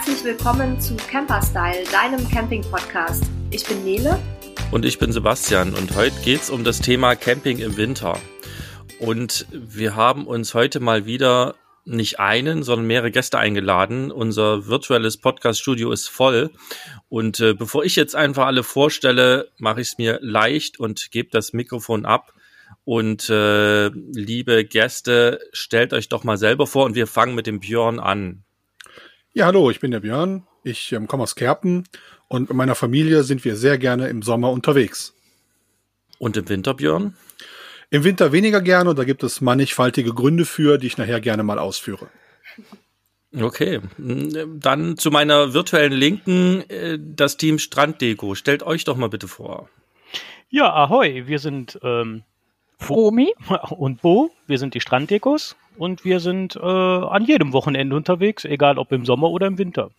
herzlich willkommen zu Camperstyle, deinem Camping-Podcast. Ich bin Nele. Und ich bin Sebastian und heute geht es um das Thema Camping im Winter. Und wir haben uns heute mal wieder nicht einen, sondern mehrere Gäste eingeladen. Unser virtuelles Podcast-Studio ist voll. Und äh, bevor ich jetzt einfach alle vorstelle, mache ich es mir leicht und gebe das Mikrofon ab. Und äh, liebe Gäste, stellt euch doch mal selber vor und wir fangen mit dem Björn an. Ja, hallo, ich bin der Björn. Ich ähm, komme aus Kerpen und mit meiner Familie sind wir sehr gerne im Sommer unterwegs. Und im Winter, Björn? Im Winter weniger gerne und da gibt es mannigfaltige Gründe für, die ich nachher gerne mal ausführe. Okay, dann zu meiner virtuellen Linken, äh, das Team Stranddeko. Stellt euch doch mal bitte vor. Ja, ahoi, wir sind ähm, Fromi und Bo, wir sind die Stranddekos und wir sind äh, an jedem Wochenende unterwegs, egal ob im Sommer oder im Winter.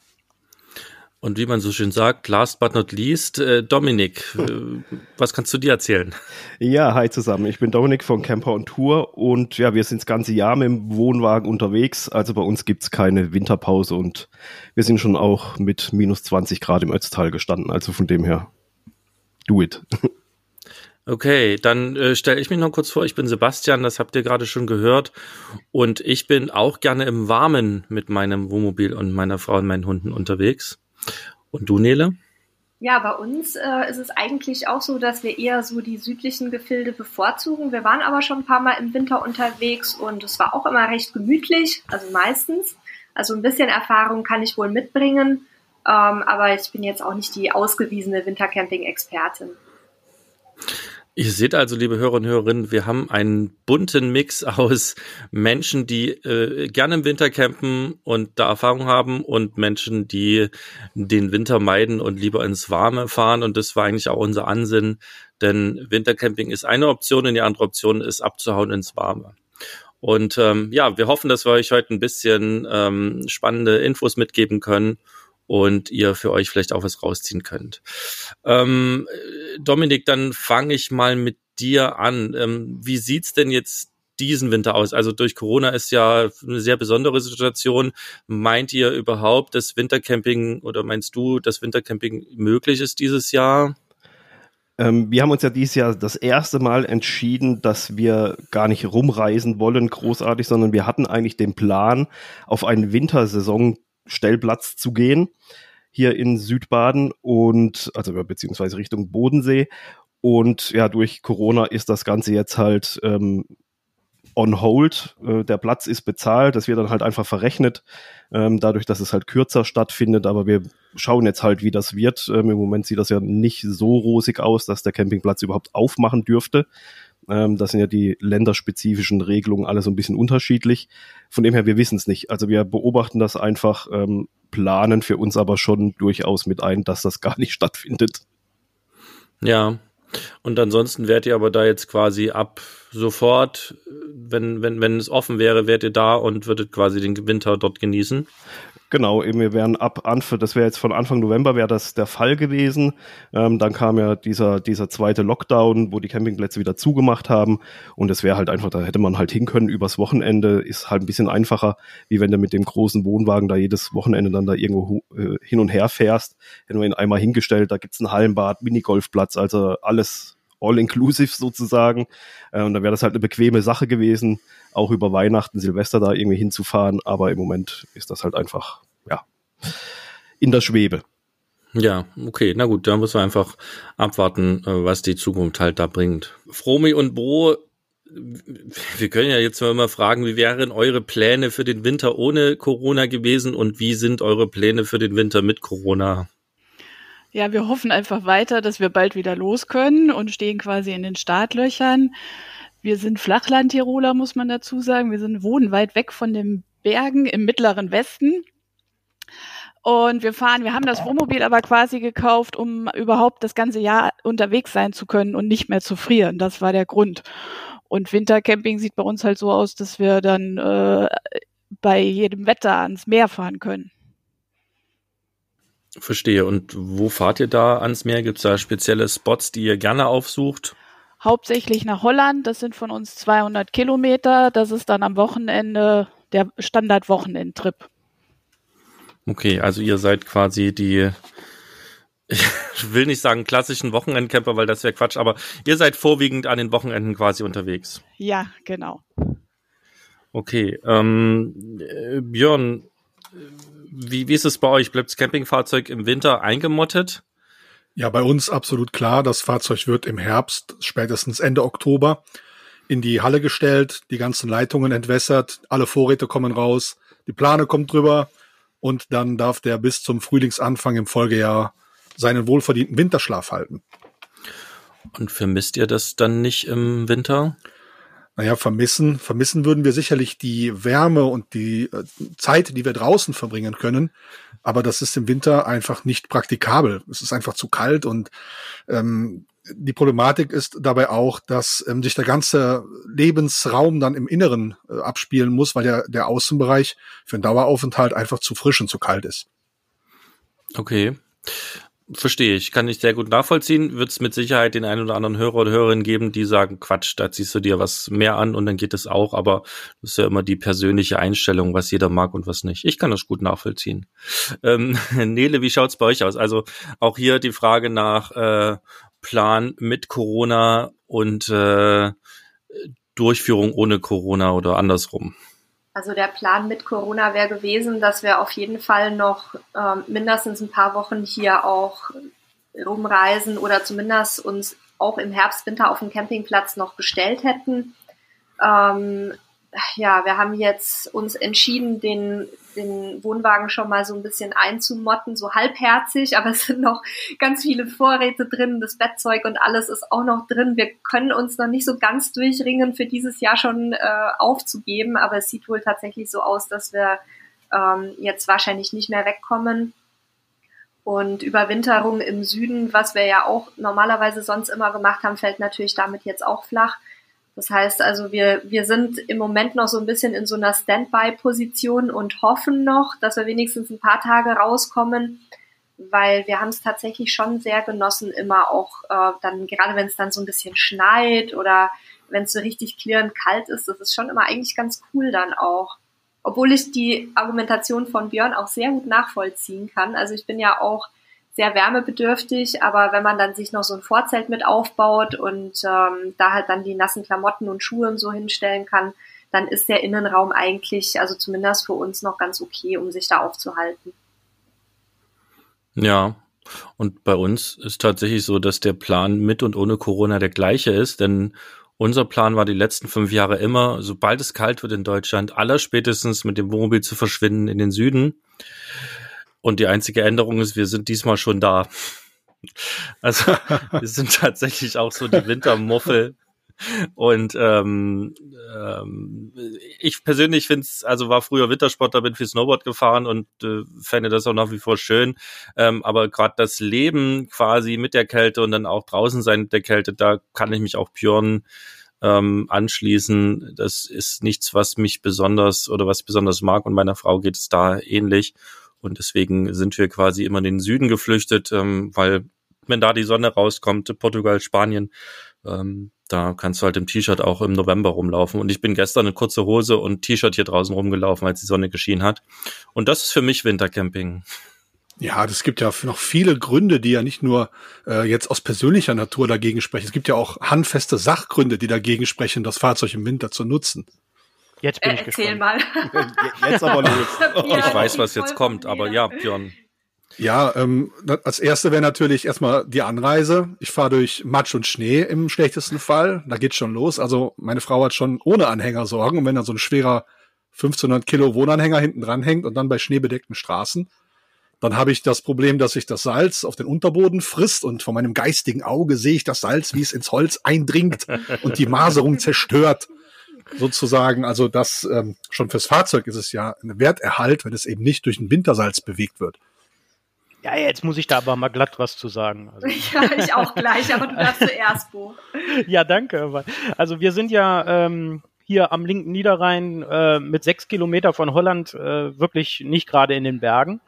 Und wie man so schön sagt, last but not least, äh, Dominik, äh, was kannst du dir erzählen? Ja, hi zusammen. Ich bin Dominik von Camper und Tour und ja, wir sind das ganze Jahr mit dem Wohnwagen unterwegs. Also bei uns gibt's keine Winterpause und wir sind schon auch mit minus 20 Grad im Ötztal gestanden. Also von dem her, do it. Okay, dann äh, stelle ich mich noch kurz vor. Ich bin Sebastian, das habt ihr gerade schon gehört. Und ich bin auch gerne im Warmen mit meinem Wohnmobil und meiner Frau und meinen Hunden unterwegs. Und du, Nele? Ja, bei uns äh, ist es eigentlich auch so, dass wir eher so die südlichen Gefilde bevorzugen. Wir waren aber schon ein paar Mal im Winter unterwegs und es war auch immer recht gemütlich, also meistens. Also ein bisschen Erfahrung kann ich wohl mitbringen, ähm, aber ich bin jetzt auch nicht die ausgewiesene Wintercamping-Expertin. Ihr seht also, liebe Hörer und Hörerinnen, wir haben einen bunten Mix aus Menschen, die äh, gerne im Winter campen und da Erfahrung haben und Menschen, die den Winter meiden und lieber ins Warme fahren. Und das war eigentlich auch unser Ansinnen, denn Wintercamping ist eine Option und die andere Option ist abzuhauen ins Warme. Und ähm, ja, wir hoffen, dass wir euch heute ein bisschen ähm, spannende Infos mitgeben können und ihr für euch vielleicht auch was rausziehen könnt. Ähm, Dominik, dann fange ich mal mit dir an. Ähm, wie sieht's denn jetzt diesen Winter aus? Also durch Corona ist ja eine sehr besondere Situation. Meint ihr überhaupt, dass Wintercamping oder meinst du, dass Wintercamping möglich ist dieses Jahr? Ähm, wir haben uns ja dieses Jahr das erste Mal entschieden, dass wir gar nicht rumreisen wollen, großartig, sondern wir hatten eigentlich den Plan, auf einen Wintersaison Stellplatz zu gehen, hier in Südbaden und, also beziehungsweise Richtung Bodensee. Und ja, durch Corona ist das Ganze jetzt halt ähm, on hold. Äh, der Platz ist bezahlt, das wird dann halt einfach verrechnet, ähm, dadurch, dass es halt kürzer stattfindet. Aber wir schauen jetzt halt, wie das wird. Ähm, Im Moment sieht das ja nicht so rosig aus, dass der Campingplatz überhaupt aufmachen dürfte. Ähm, das sind ja die länderspezifischen Regelungen alle so ein bisschen unterschiedlich. Von dem her, wir wissen es nicht. Also wir beobachten das einfach, ähm, planen für uns aber schon durchaus mit ein, dass das gar nicht stattfindet. Ja. Und ansonsten wärt ihr aber da jetzt quasi ab sofort, wenn, wenn, wenn es offen wäre, wärt ihr da und würdet quasi den Winter dort genießen? Genau, eben wir wären ab Anfang, das wäre jetzt von Anfang November wäre das der Fall gewesen. Ähm, dann kam ja dieser dieser zweite Lockdown, wo die Campingplätze wieder zugemacht haben und es wäre halt einfach, da hätte man halt hin können übers Wochenende, ist halt ein bisschen einfacher, wie wenn du mit dem großen Wohnwagen da jedes Wochenende dann da irgendwo äh, hin und her fährst. Hätten wir ihn einmal hingestellt, da gibt's ein Hallenbad, Minigolfplatz, also alles all-inclusive sozusagen. Äh, und dann wäre das halt eine bequeme Sache gewesen, auch über Weihnachten, Silvester da irgendwie hinzufahren. Aber im Moment ist das halt einfach, ja, in der Schwebe. Ja, okay, na gut, da muss man einfach abwarten, äh, was die Zukunft halt da bringt. Fromi und Bo, wir können ja jetzt mal fragen, wie wären eure Pläne für den Winter ohne Corona gewesen und wie sind eure Pläne für den Winter mit Corona? Ja, wir hoffen einfach weiter, dass wir bald wieder los können und stehen quasi in den Startlöchern. Wir sind Flachland-Tiroler, muss man dazu sagen. Wir sind, wohnen weit weg von den Bergen im mittleren Westen. Und wir fahren, wir haben das Wohnmobil aber quasi gekauft, um überhaupt das ganze Jahr unterwegs sein zu können und nicht mehr zu frieren. Das war der Grund. Und Wintercamping sieht bei uns halt so aus, dass wir dann äh, bei jedem Wetter ans Meer fahren können. Verstehe. Und wo fahrt ihr da ans Meer? Gibt es da spezielle Spots, die ihr gerne aufsucht? Hauptsächlich nach Holland. Das sind von uns 200 Kilometer. Das ist dann am Wochenende der Standard-Wochenendtrip. Okay, also ihr seid quasi die, ich will nicht sagen klassischen Wochenendcamper, weil das wäre Quatsch, aber ihr seid vorwiegend an den Wochenenden quasi unterwegs. Ja, genau. Okay, ähm, äh, Björn, wie, wie ist es bei euch? Bleibt das Campingfahrzeug im Winter eingemottet? Ja, bei uns absolut klar. Das Fahrzeug wird im Herbst, spätestens Ende Oktober, in die Halle gestellt, die ganzen Leitungen entwässert, alle Vorräte kommen raus, die Plane kommt drüber und dann darf der bis zum Frühlingsanfang im Folgejahr seinen wohlverdienten Winterschlaf halten. Und vermisst ihr das dann nicht im Winter? Naja, vermissen, vermissen würden wir sicherlich die Wärme und die äh, Zeit, die wir draußen verbringen können. Aber das ist im Winter einfach nicht praktikabel. Es ist einfach zu kalt und ähm, die Problematik ist dabei auch, dass ähm, sich der ganze Lebensraum dann im Inneren äh, abspielen muss, weil der, der Außenbereich für einen Daueraufenthalt einfach zu frisch und zu kalt ist. Okay. Verstehe ich, kann ich sehr gut nachvollziehen. Wird es mit Sicherheit den einen oder anderen Hörer oder Hörerin geben, die sagen, Quatsch, da ziehst du dir was mehr an und dann geht es auch, aber das ist ja immer die persönliche Einstellung, was jeder mag und was nicht. Ich kann das gut nachvollziehen. Ähm, Nele, wie schaut's bei euch aus? Also auch hier die Frage nach äh, Plan mit Corona und äh, Durchführung ohne Corona oder andersrum. Also der Plan mit Corona wäre gewesen, dass wir auf jeden Fall noch ähm, mindestens ein paar Wochen hier auch rumreisen oder zumindest uns auch im Herbst, Winter auf dem Campingplatz noch gestellt hätten. Ähm, ja, wir haben jetzt uns entschieden, den, den Wohnwagen schon mal so ein bisschen einzumotten, so halbherzig, aber es sind noch ganz viele Vorräte drin, das Bettzeug und alles ist auch noch drin. Wir können uns noch nicht so ganz durchringen, für dieses Jahr schon äh, aufzugeben, aber es sieht wohl tatsächlich so aus, dass wir ähm, jetzt wahrscheinlich nicht mehr wegkommen. Und Überwinterung im Süden, was wir ja auch normalerweise sonst immer gemacht haben, fällt natürlich damit jetzt auch flach. Das heißt also, wir, wir sind im Moment noch so ein bisschen in so einer Standby-Position und hoffen noch, dass wir wenigstens ein paar Tage rauskommen, weil wir haben es tatsächlich schon sehr genossen, immer auch äh, dann, gerade wenn es dann so ein bisschen schneit oder wenn es so richtig klirrend kalt ist, das ist schon immer eigentlich ganz cool dann auch. Obwohl ich die Argumentation von Björn auch sehr gut nachvollziehen kann. Also ich bin ja auch sehr wärmebedürftig, aber wenn man dann sich noch so ein Vorzelt mit aufbaut und ähm, da halt dann die nassen Klamotten und Schuhe und so hinstellen kann, dann ist der Innenraum eigentlich, also zumindest für uns noch ganz okay, um sich da aufzuhalten. Ja, und bei uns ist tatsächlich so, dass der Plan mit und ohne Corona der gleiche ist, denn unser Plan war die letzten fünf Jahre immer, sobald es kalt wird in Deutschland, allerspätestens mit dem Wohnmobil zu verschwinden in den Süden. Und die einzige Änderung ist, wir sind diesmal schon da. Also wir sind tatsächlich auch so die Wintermuffel. Und ähm, ähm, ich persönlich finde es, also war früher Wintersportler, bin viel Snowboard gefahren und äh, fände das auch nach wie vor schön. Ähm, aber gerade das Leben quasi mit der Kälte und dann auch draußen sein mit der Kälte, da kann ich mich auch Björn ähm, anschließen. Das ist nichts, was mich besonders oder was besonders mag und meiner Frau geht es da ähnlich. Und deswegen sind wir quasi immer in den Süden geflüchtet, ähm, weil wenn da die Sonne rauskommt, Portugal, Spanien, ähm, da kannst du halt im T-Shirt auch im November rumlaufen. Und ich bin gestern in kurze Hose und T-Shirt hier draußen rumgelaufen, als die Sonne geschienen hat. Und das ist für mich Wintercamping. Ja, das gibt ja noch viele Gründe, die ja nicht nur äh, jetzt aus persönlicher Natur dagegen sprechen. Es gibt ja auch handfeste Sachgründe, die dagegen sprechen, das Fahrzeug im Winter zu nutzen. Jetzt bin äh, ich erzähl gespannt. mal. Jetzt aber los. ich weiß, was jetzt kommt, aber ja, Björn. Ja, ähm, als erste wäre natürlich erstmal die Anreise. Ich fahre durch Matsch und Schnee im schlechtesten Fall. Da geht's schon los. Also meine Frau hat schon ohne Anhänger Sorgen. Und wenn dann so ein schwerer 1500 Kilo Wohnanhänger hinten dran hängt und dann bei schneebedeckten Straßen, dann habe ich das Problem, dass sich das Salz auf den Unterboden frisst und von meinem geistigen Auge sehe ich das Salz, wie es ins Holz eindringt und die Maserung zerstört sozusagen. Also das ähm, schon fürs Fahrzeug ist es ja ein Werterhalt, wenn es eben nicht durch ein Wintersalz bewegt wird. Ja, jetzt muss ich da aber mal glatt was zu sagen. Also, ja, ich auch gleich, aber du darfst zuerst, Bo. ja, danke. Also wir sind ja ähm, hier am linken Niederrhein äh, mit sechs Kilometer von Holland äh, wirklich nicht gerade in den Bergen.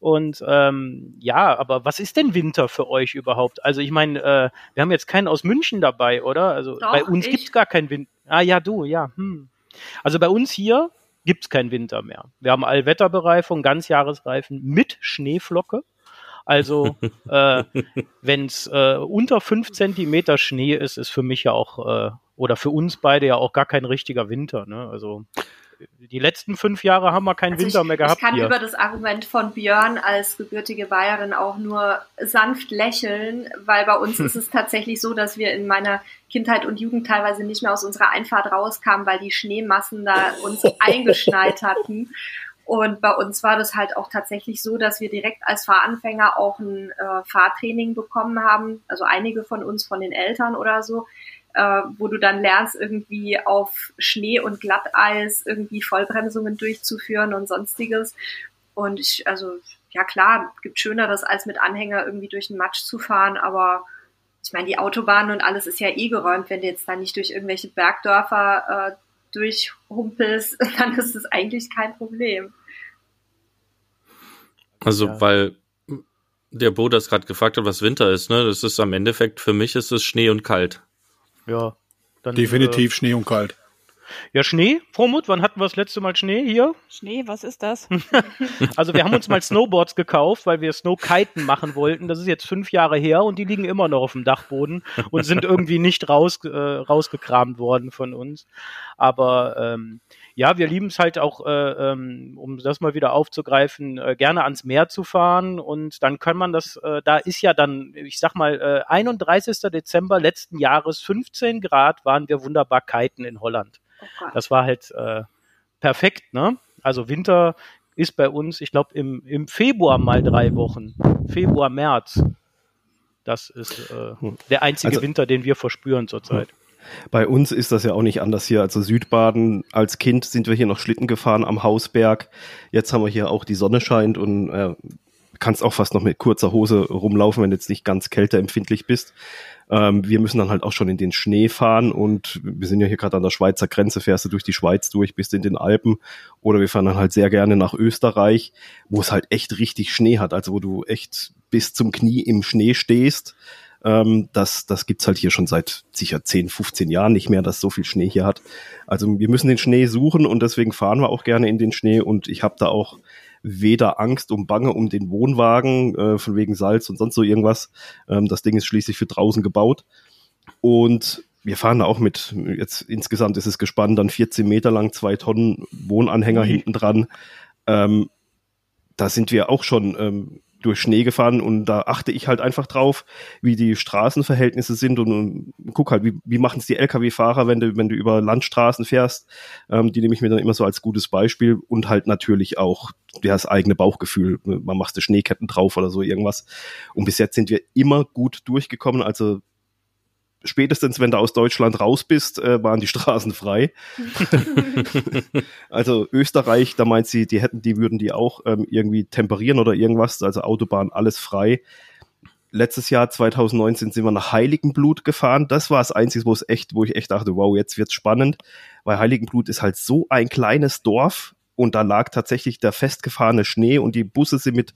Und ähm, ja, aber was ist denn Winter für euch überhaupt? Also ich meine, äh, wir haben jetzt keinen aus München dabei, oder? Also Doch, bei uns ich. gibt's gar keinen Winter. Ah ja, du, ja. Hm. Also bei uns hier gibt's keinen Winter mehr. Wir haben Allwetterbereifung, Ganzjahresreifen mit Schneeflocke. Also äh, wenn es äh, unter fünf Zentimeter Schnee ist, ist für mich ja auch äh, oder für uns beide ja auch gar kein richtiger Winter. Ne? Also die letzten fünf Jahre haben wir keinen also Winter ich, mehr gehabt. Ich kann hier. über das Argument von Björn als gebürtige Bayerin auch nur sanft lächeln, weil bei uns ist es tatsächlich so, dass wir in meiner Kindheit und Jugend teilweise nicht mehr aus unserer Einfahrt rauskamen, weil die Schneemassen da uns eingeschneit hatten. Und bei uns war das halt auch tatsächlich so, dass wir direkt als Fahranfänger auch ein äh, Fahrtraining bekommen haben. Also einige von uns von den Eltern oder so, äh, wo du dann lernst, irgendwie auf Schnee und Glatteis irgendwie Vollbremsungen durchzuführen und sonstiges. Und ich, also, ja klar, gibt Schöneres, als mit Anhänger irgendwie durch den Matsch zu fahren, aber ich meine, die Autobahnen und alles ist ja eh geräumt, wenn du jetzt da nicht durch irgendwelche Bergdörfer äh, durchhumpelst, dann ist es eigentlich kein Problem. Also, ja. weil der Bo das gerade gefragt hat, was Winter ist, ne? Das ist am Endeffekt, für mich ist es Schnee und kalt. Ja. Dann, Definitiv äh, Schnee und kalt. Ja, Schnee, Vormut, wann hatten wir das letzte Mal Schnee hier? Schnee, was ist das? also wir haben uns mal Snowboards gekauft, weil wir Snowkiten machen wollten. Das ist jetzt fünf Jahre her und die liegen immer noch auf dem Dachboden und sind irgendwie nicht raus, äh, rausgekramt worden von uns. Aber ähm, ja, wir lieben es halt auch, äh, ähm, um das mal wieder aufzugreifen, äh, gerne ans Meer zu fahren und dann kann man das, äh, da ist ja dann, ich sag mal, äh, 31. Dezember letzten Jahres, 15 Grad, waren wir wunderbar kiten in Holland. Oh das war halt äh, perfekt, ne? Also Winter ist bei uns, ich glaube, im, im Februar mal drei Wochen. Februar, März. Das ist äh, hm. der einzige also, Winter, den wir verspüren zurzeit. Bei uns ist das ja auch nicht anders hier. Also Südbaden, als Kind sind wir hier noch Schlitten gefahren am Hausberg. Jetzt haben wir hier auch die Sonne scheint und äh, kannst auch fast noch mit kurzer Hose rumlaufen, wenn du jetzt nicht ganz kälteempfindlich bist. Ähm, wir müssen dann halt auch schon in den Schnee fahren und wir sind ja hier gerade an der Schweizer Grenze, fährst du durch die Schweiz durch, bist in den Alpen oder wir fahren dann halt sehr gerne nach Österreich, wo es halt echt richtig Schnee hat, also wo du echt bis zum Knie im Schnee stehst ähm, das, das gibt's halt hier schon seit sicher 10, 15 Jahren nicht mehr, dass so viel Schnee hier hat. Also wir müssen den Schnee suchen und deswegen fahren wir auch gerne in den Schnee und ich habe da auch weder Angst und Bange um den Wohnwagen, äh, von wegen Salz und sonst so irgendwas. Ähm, das Ding ist schließlich für draußen gebaut. Und wir fahren da auch mit, jetzt insgesamt ist es gespannt, dann 14 Meter lang, zwei Tonnen Wohnanhänger mhm. hinten dran. Ähm, da sind wir auch schon ähm, durch Schnee gefahren und da achte ich halt einfach drauf, wie die Straßenverhältnisse sind und, und guck halt, wie, wie machen es die Lkw-Fahrer, wenn du, wenn du über Landstraßen fährst. Ähm, die nehme ich mir dann immer so als gutes Beispiel und halt natürlich auch das eigene Bauchgefühl. Man macht Schneeketten drauf oder so irgendwas. Und bis jetzt sind wir immer gut durchgekommen. Also spätestens wenn du aus Deutschland raus bist, äh, waren die Straßen frei. also Österreich, da meint sie, die hätten, die würden die auch ähm, irgendwie temperieren oder irgendwas, also Autobahn alles frei. Letztes Jahr 2019 sind wir nach Heiligenblut gefahren. Das war das Einzige, wo es echt, wo ich echt dachte, wow, jetzt wird's spannend, weil Heiligenblut ist halt so ein kleines Dorf und da lag tatsächlich der festgefahrene Schnee und die Busse sind mit,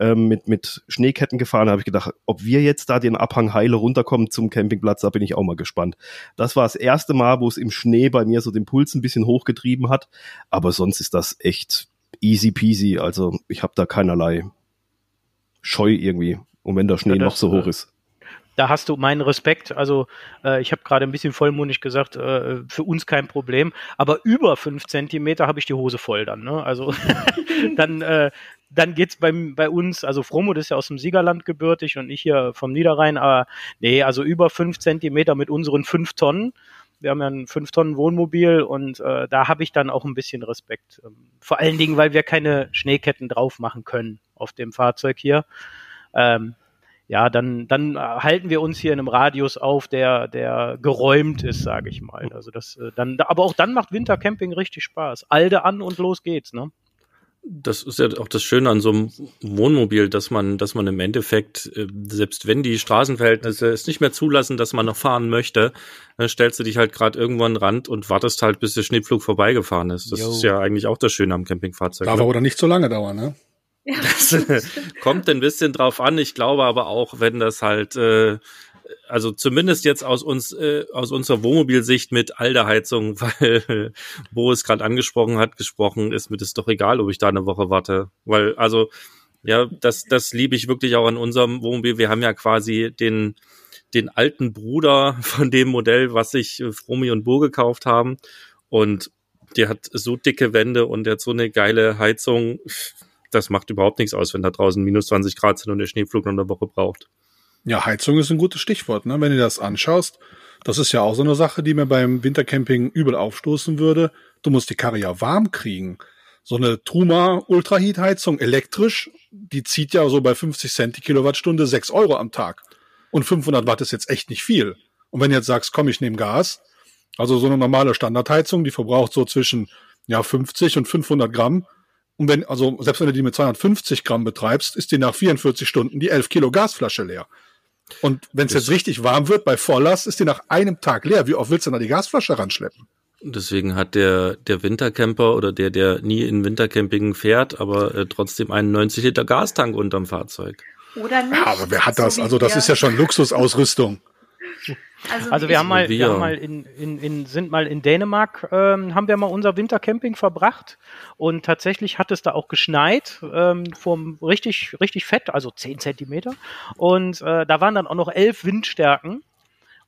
ähm, mit, mit Schneeketten gefahren. Da habe ich gedacht, ob wir jetzt da den Abhang heile runterkommen zum Campingplatz, da bin ich auch mal gespannt. Das war das erste Mal, wo es im Schnee bei mir so den Puls ein bisschen hochgetrieben hat, aber sonst ist das echt easy peasy. Also ich habe da keinerlei Scheu irgendwie. Und wenn der Schnee ja, das, noch so hoch ist da hast du meinen Respekt. Also äh, ich habe gerade ein bisschen vollmundig gesagt, äh, für uns kein Problem. Aber über fünf Zentimeter habe ich die Hose voll dann. Ne? Also dann, äh, dann geht's beim, bei uns, also Fromut ist ja aus dem Siegerland gebürtig und ich hier vom Niederrhein, aber nee, also über fünf Zentimeter mit unseren fünf Tonnen. Wir haben ja ein fünf Tonnen Wohnmobil und äh, da habe ich dann auch ein bisschen Respekt. Ähm, vor allen Dingen, weil wir keine Schneeketten drauf machen können auf dem Fahrzeug hier. Ähm, ja, dann, dann halten wir uns hier in einem Radius auf, der, der geräumt ist, sage ich mal. Also das, äh, dann, aber auch dann macht Wintercamping richtig Spaß. Alde an und los geht's, ne? Das ist ja auch das Schöne an so einem Wohnmobil, dass man, dass man im Endeffekt, äh, selbst wenn die Straßenverhältnisse es nicht mehr zulassen, dass man noch fahren möchte, dann stellst du dich halt gerade irgendwo an den Rand und wartest halt, bis der Schneepflug vorbeigefahren ist. Das jo. ist ja eigentlich auch das Schöne am Campingfahrzeug. Darf ne? aber nicht so lange dauern, ne? Ja, das, das kommt ein bisschen drauf an. Ich glaube aber auch, wenn das halt äh, also zumindest jetzt aus uns, äh, aus unserer Wohnmobilsicht mit all der Heizung, weil Bo es gerade angesprochen hat, gesprochen, ist mir das doch egal, ob ich da eine Woche warte. Weil, also, ja, das, das liebe ich wirklich auch an unserem Wohnmobil. Wir haben ja quasi den, den alten Bruder von dem Modell, was sich äh, Fromi und Bo gekauft haben. Und der hat so dicke Wände und der hat so eine geile Heizung. Das macht überhaupt nichts aus, wenn da draußen minus 20 Grad sind und der Schneeflug noch eine Woche braucht. Ja, Heizung ist ein gutes Stichwort, ne? Wenn du das anschaust, das ist ja auch so eine Sache, die mir beim Wintercamping übel aufstoßen würde. Du musst die Karre ja warm kriegen. So eine Truma Ultraheat Heizung elektrisch, die zieht ja so bei 50 Cent die Kilowattstunde 6 Euro am Tag. Und 500 Watt ist jetzt echt nicht viel. Und wenn du jetzt sagst, komm, ich nehme Gas, also so eine normale Standardheizung, die verbraucht so zwischen ja 50 und 500 Gramm. Und wenn, also selbst wenn du die mit 250 Gramm betreibst, ist die nach 44 Stunden die 11 Kilo Gasflasche leer. Und wenn es jetzt richtig warm wird bei Volllast, ist die nach einem Tag leer. Wie oft willst du da die Gasflasche ranschleppen? Deswegen hat der, der Wintercamper oder der, der nie in Wintercamping fährt, aber äh, trotzdem einen 90 Liter Gastank unterm Fahrzeug. Oder nicht? Ja, aber wer hat das? Also das ist ja schon Luxusausrüstung. Also, also wir haben mal, wir haben mal in, in, in, sind mal in Dänemark, ähm, haben wir mal unser Wintercamping verbracht und tatsächlich hat es da auch geschneit, ähm, vom richtig, richtig fett, also 10 Zentimeter. Und äh, da waren dann auch noch elf Windstärken.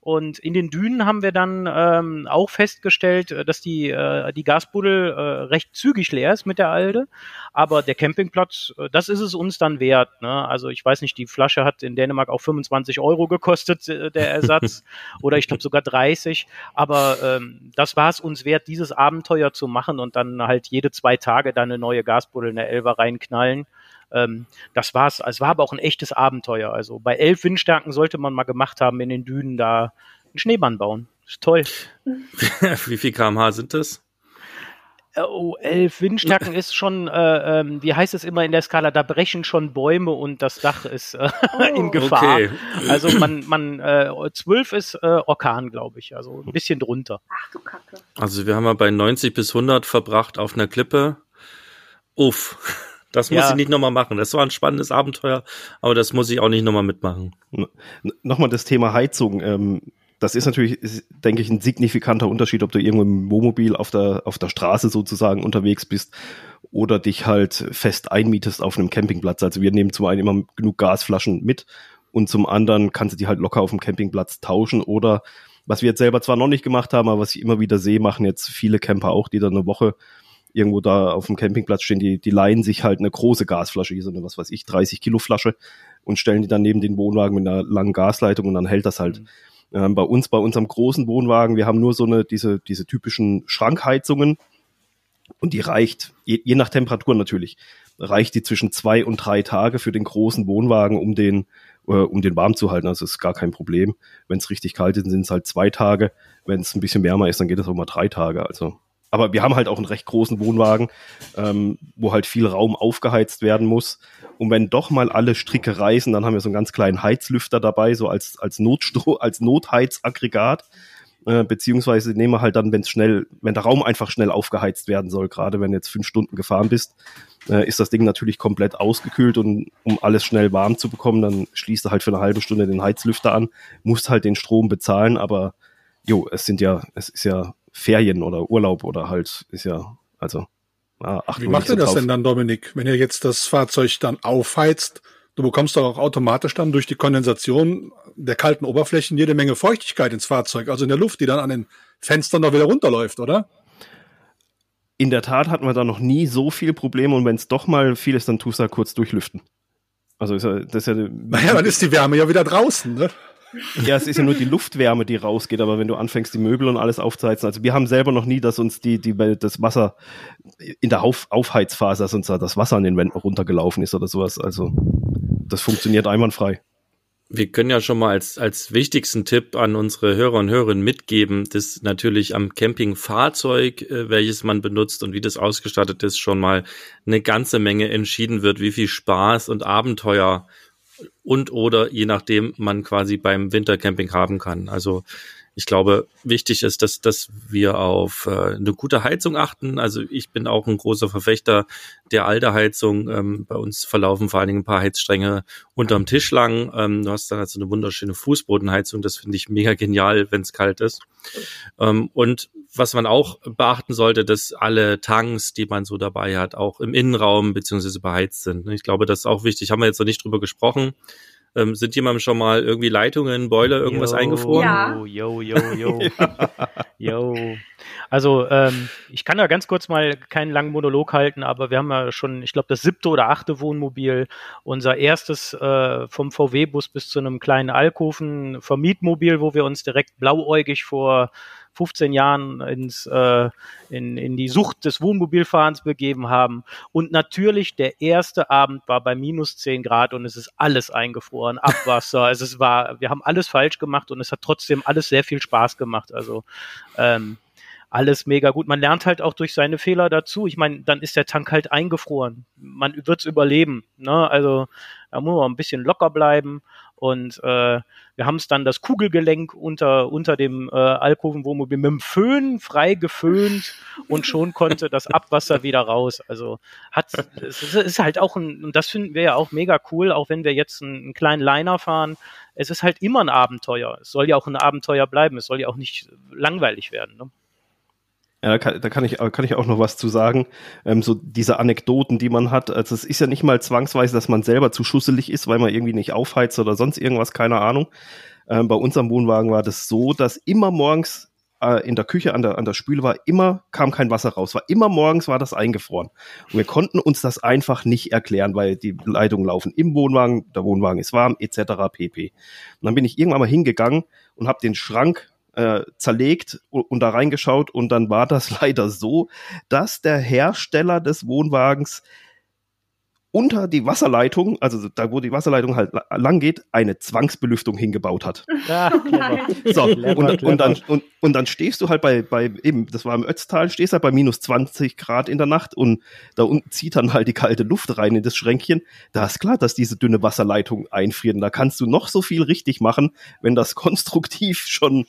Und in den Dünen haben wir dann ähm, auch festgestellt, äh, dass die, äh, die Gasbuddel äh, recht zügig leer ist mit der Alde. Aber der Campingplatz, äh, das ist es uns dann wert. Ne? Also ich weiß nicht, die Flasche hat in Dänemark auch 25 Euro gekostet, äh, der Ersatz. oder ich glaube sogar 30. Aber ähm, das war es uns wert, dieses Abenteuer zu machen und dann halt jede zwei Tage dann eine neue Gasbuddel in der Elfer reinknallen ähm, das war's. Es war aber auch ein echtes Abenteuer. Also bei elf Windstärken sollte man mal gemacht haben, in den Dünen da einen Schneemann bauen. Ist toll. Wie viel kmh sind das? Oh, elf Windstärken ist schon, äh, ähm, wie heißt es immer in der Skala, da brechen schon Bäume und das Dach ist äh, oh, in Gefahr. Okay. Also man, man, äh, zwölf ist äh, Orkan, glaube ich, also ein bisschen drunter. Ach du Kacke. Also wir haben mal bei 90 bis 100 verbracht auf einer Klippe. Uff. Das muss ja. ich nicht nochmal machen. Das war ein spannendes Abenteuer, aber das muss ich auch nicht nochmal mitmachen. Nochmal das Thema Heizung. Ähm, das ist natürlich, denke ich, ein signifikanter Unterschied, ob du irgendwo im Wohnmobil auf der, auf der Straße sozusagen unterwegs bist oder dich halt fest einmietest auf einem Campingplatz. Also wir nehmen zum einen immer genug Gasflaschen mit und zum anderen kannst du die halt locker auf dem Campingplatz tauschen oder was wir jetzt selber zwar noch nicht gemacht haben, aber was ich immer wieder sehe, machen jetzt viele Camper auch, die dann eine Woche irgendwo da auf dem Campingplatz stehen, die, die leihen sich halt eine große Gasflasche, hier so eine, was weiß ich, 30 Kilo Flasche und stellen die dann neben den Wohnwagen mit einer langen Gasleitung und dann hält das halt. Mhm. Ähm, bei uns, bei unserem großen Wohnwagen, wir haben nur so eine, diese, diese typischen Schrankheizungen und die reicht, je, je nach Temperatur natürlich, reicht die zwischen zwei und drei Tage für den großen Wohnwagen, um den, äh, um den warm zu halten. Also ist gar kein Problem. Wenn es richtig kalt ist, sind es halt zwei Tage. Wenn es ein bisschen wärmer ist, dann geht es auch mal drei Tage. Also aber wir haben halt auch einen recht großen Wohnwagen, ähm, wo halt viel Raum aufgeheizt werden muss. Und wenn doch mal alle Stricke reißen, dann haben wir so einen ganz kleinen Heizlüfter dabei, so als, als Notstro, als Notheizaggregat. Äh, beziehungsweise nehmen wir halt dann, wenn es schnell, wenn der Raum einfach schnell aufgeheizt werden soll, gerade wenn du jetzt fünf Stunden gefahren bist, äh, ist das Ding natürlich komplett ausgekühlt und um alles schnell warm zu bekommen, dann schließt du halt für eine halbe Stunde den Heizlüfter an, musst halt den Strom bezahlen, aber jo, es sind ja, es ist ja Ferien oder Urlaub oder halt ist ja, also ah, Wie macht ihr das drauf. denn dann, Dominik, wenn ihr jetzt das Fahrzeug dann aufheizt? Du bekommst doch auch automatisch dann durch die Kondensation der kalten Oberflächen jede Menge Feuchtigkeit ins Fahrzeug, also in der Luft, die dann an den Fenstern noch wieder runterläuft, oder? In der Tat hatten wir da noch nie so viel Probleme und wenn es doch mal viel ist, dann tust du da kurz durchlüften. Also ist ja, das ist ja. Naja, dann ist die Wärme ja wieder draußen, ne? Ja, es ist ja nur die Luftwärme, die rausgeht, aber wenn du anfängst, die Möbel und alles aufzuheizen, also wir haben selber noch nie, dass uns die, die, das Wasser in der Auf, Aufheizphase, dass uns da das Wasser an den Wänden runtergelaufen ist oder sowas. Also das funktioniert einwandfrei. Wir können ja schon mal als, als wichtigsten Tipp an unsere Hörer und Hörerinnen mitgeben, dass natürlich am Campingfahrzeug, äh, welches man benutzt und wie das ausgestattet ist, schon mal eine ganze Menge entschieden wird, wie viel Spaß und Abenteuer und oder je nachdem man quasi beim Wintercamping haben kann. Also ich glaube, wichtig ist, dass, dass wir auf äh, eine gute Heizung achten. Also ich bin auch ein großer Verfechter der alte Heizung. Ähm, bei uns verlaufen vor allen Dingen ein paar Heizstränge unterm Tisch lang. Ähm, du hast dann also eine wunderschöne Fußbodenheizung. Das finde ich mega genial, wenn es kalt ist. Ähm, und was man auch beachten sollte, dass alle Tanks, die man so dabei hat, auch im Innenraum beziehungsweise beheizt sind. Ich glaube, das ist auch wichtig. Haben wir jetzt noch nicht drüber gesprochen. Ähm, sind jemandem schon mal irgendwie Leitungen, Boiler, irgendwas Yo, eingefroren? Ja. Yo, yo, yo. yo. Also, ähm, ich kann da ganz kurz mal keinen langen Monolog halten, aber wir haben ja schon, ich glaube, das siebte oder achte Wohnmobil, unser erstes äh, vom VW-Bus bis zu einem kleinen Alkoven Vermietmobil, wo wir uns direkt blauäugig vor 15 Jahren ins, äh, in, in die Sucht des Wohnmobilfahrens begeben haben. Und natürlich, der erste Abend war bei minus 10 Grad und es ist alles eingefroren, Abwasser. also es war, wir haben alles falsch gemacht und es hat trotzdem alles sehr viel Spaß gemacht. Also ähm, alles mega gut. Man lernt halt auch durch seine Fehler dazu. Ich meine, dann ist der Tank halt eingefroren. Man wird's überleben. Ne? Also da muss man ein bisschen locker bleiben. Und äh, wir haben es dann das Kugelgelenk unter, unter dem äh, Alkovenwohnmobil mit dem Föhn frei geföhnt und schon konnte das Abwasser wieder raus. Also hat es ist- ist halt auch ein, und das finden wir ja auch mega cool, auch wenn wir jetzt einen, einen kleinen Liner fahren. Es ist halt immer ein Abenteuer. Es soll ja auch ein Abenteuer bleiben. Es soll ja auch nicht langweilig werden. Ne? Ja, da kann, da kann ich, kann ich auch noch was zu sagen. Ähm, so diese Anekdoten, die man hat. Also es ist ja nicht mal zwangsweise, dass man selber zu schusselig ist, weil man irgendwie nicht aufheizt oder sonst irgendwas, keine Ahnung. Ähm, bei unserem Wohnwagen war das so, dass immer morgens äh, in der Küche an der, an der Spüle war, immer kam kein Wasser raus. War immer morgens war das eingefroren. Und wir konnten uns das einfach nicht erklären, weil die Leitungen laufen im Wohnwagen, der Wohnwagen ist warm, etc. pp. Und dann bin ich irgendwann mal hingegangen und habe den Schrank äh, zerlegt und, da reingeschaut und dann war das leider so, dass der Hersteller des Wohnwagens unter die Wasserleitung, also da wo die Wasserleitung halt la- lang geht, eine Zwangsbelüftung hingebaut hat. Ja, clever. So, Clever, und, dann, clever. und, dann, und, und dann stehst du halt bei, bei, eben, das war im Ötztal, stehst halt bei minus 20 Grad in der Nacht und da unten zieht dann halt die kalte Luft rein in das Schränkchen. Da ist klar, dass diese dünne Wasserleitung einfrieren. Da kannst du noch so viel richtig machen, wenn das konstruktiv schon,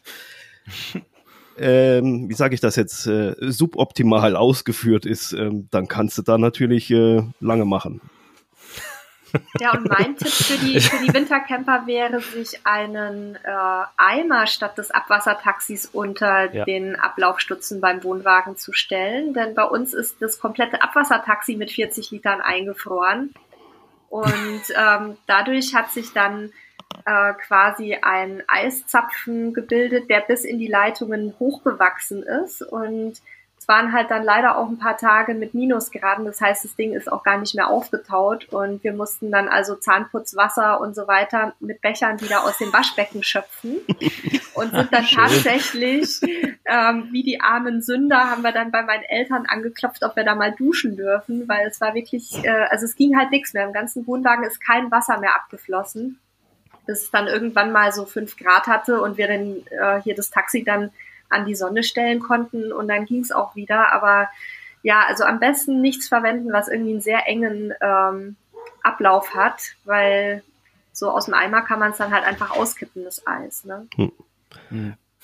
ähm, wie sage ich das jetzt, äh, suboptimal ausgeführt ist, ähm, dann kannst du da natürlich äh, lange machen. Ja, und mein Tipp für die, für die Wintercamper wäre, sich einen äh, Eimer statt des Abwassertaxis unter Ja. den Ablaufstutzen beim Wohnwagen zu stellen. Denn bei uns ist das komplette Abwassertaxi mit 40 Litern eingefroren. Und ähm, dadurch hat sich dann äh, quasi ein Eiszapfen gebildet, der bis in die Leitungen hochgewachsen ist. Und es waren halt dann leider auch ein paar Tage mit Minusgraden. Das heißt, das Ding ist auch gar nicht mehr aufgetaut. Und wir mussten dann also Zahnputzwasser und so weiter mit Bechern wieder aus dem Waschbecken schöpfen. Und sind dann tatsächlich, ähm, wie die armen Sünder, haben wir dann bei meinen Eltern angeklopft, ob wir da mal duschen dürfen, weil es war wirklich, äh, also es ging halt nichts mehr. Im ganzen Wohnwagen ist kein Wasser mehr abgeflossen bis es dann irgendwann mal so fünf Grad hatte und wir dann äh, hier das Taxi dann an die Sonne stellen konnten und dann ging es auch wieder. Aber ja, also am besten nichts verwenden, was irgendwie einen sehr engen ähm, Ablauf hat, weil so aus dem Eimer kann man es dann halt einfach auskippen, das Eis. Ne?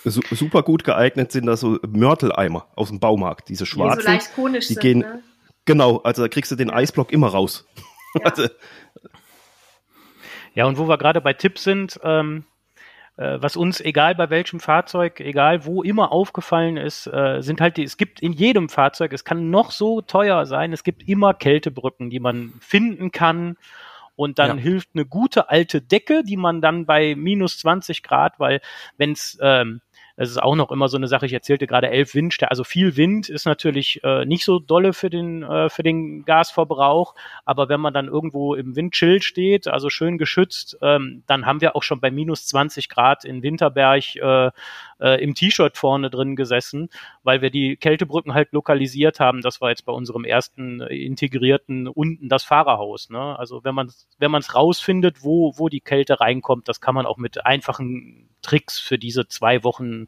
Su super gut geeignet sind da so Mörteleimer aus dem Baumarkt, diese Die so schwarzen. leicht konisch die sind. gehen- ne? Genau, also da kriegst du den Eisblock immer raus. Ja. Also, Ja, und wo wir gerade bei Tipps sind, ähm, äh, was uns, egal bei welchem Fahrzeug, egal wo immer aufgefallen ist, äh, sind halt die, es gibt in jedem Fahrzeug, es kann noch so teuer sein, es gibt immer Kältebrücken, die man finden kann. Und dann Ja. hilft eine gute alte Decke, die man dann bei minus 20 Grad, weil wenn es ähm, das ist auch noch immer so eine Sache. Ich erzählte gerade elf Windstärke. Also viel Wind ist natürlich äh, nicht so dolle für den, äh, für den Gasverbrauch. Aber wenn man dann irgendwo im Windchill steht, also schön geschützt, ähm, dann haben wir auch schon bei minus 20 Grad in Winterberg äh, äh, im T-Shirt vorne drin gesessen, weil wir die Kältebrücken halt lokalisiert haben. Das war jetzt bei unserem ersten äh, integrierten unten das Fahrerhaus. Ne? Also wenn man wenn man es rausfindet, wo wo die Kälte reinkommt, das kann man auch mit einfachen Tricks für diese zwei Wochen,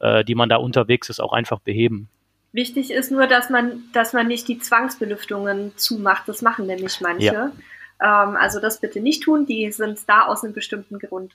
äh, die man da unterwegs ist, auch einfach beheben. Wichtig ist nur, dass man, dass man nicht die Zwangsbelüftungen zumacht. Das machen nämlich manche. Ähm, also das bitte nicht tun. Die sind da aus einem bestimmten Grund.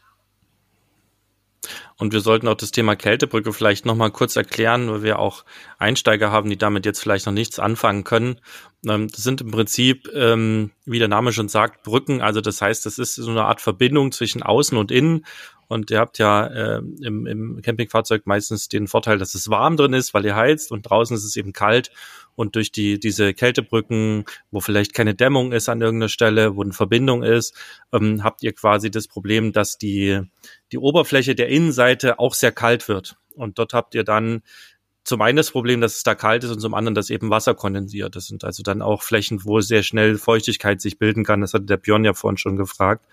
Und wir sollten auch das Thema Kältebrücke vielleicht nochmal kurz erklären, weil wir auch Einsteiger haben, die damit jetzt vielleicht noch nichts anfangen können. Ähm, das sind im Prinzip, ähm, wie der Name schon sagt, Brücken. Also das heißt, das ist so eine Art Verbindung zwischen Außen und Innen. Und ihr habt ja äh, im, im Campingfahrzeug meistens den Vorteil, dass es warm drin ist, weil ihr heizt und draußen ist es eben kalt. Und durch die, diese Kältebrücken, wo vielleicht keine Dämmung ist an irgendeiner Stelle, wo eine Verbindung ist, ähm, habt ihr quasi das Problem, dass die, die Oberfläche der Innenseite auch sehr kalt wird. Und dort habt ihr dann zum einen das Problem, dass es da kalt ist und zum anderen, dass eben Wasser kondensiert. Das sind also dann auch Flächen, wo sehr schnell Feuchtigkeit sich bilden kann. Das hatte der Björn ja vorhin schon gefragt.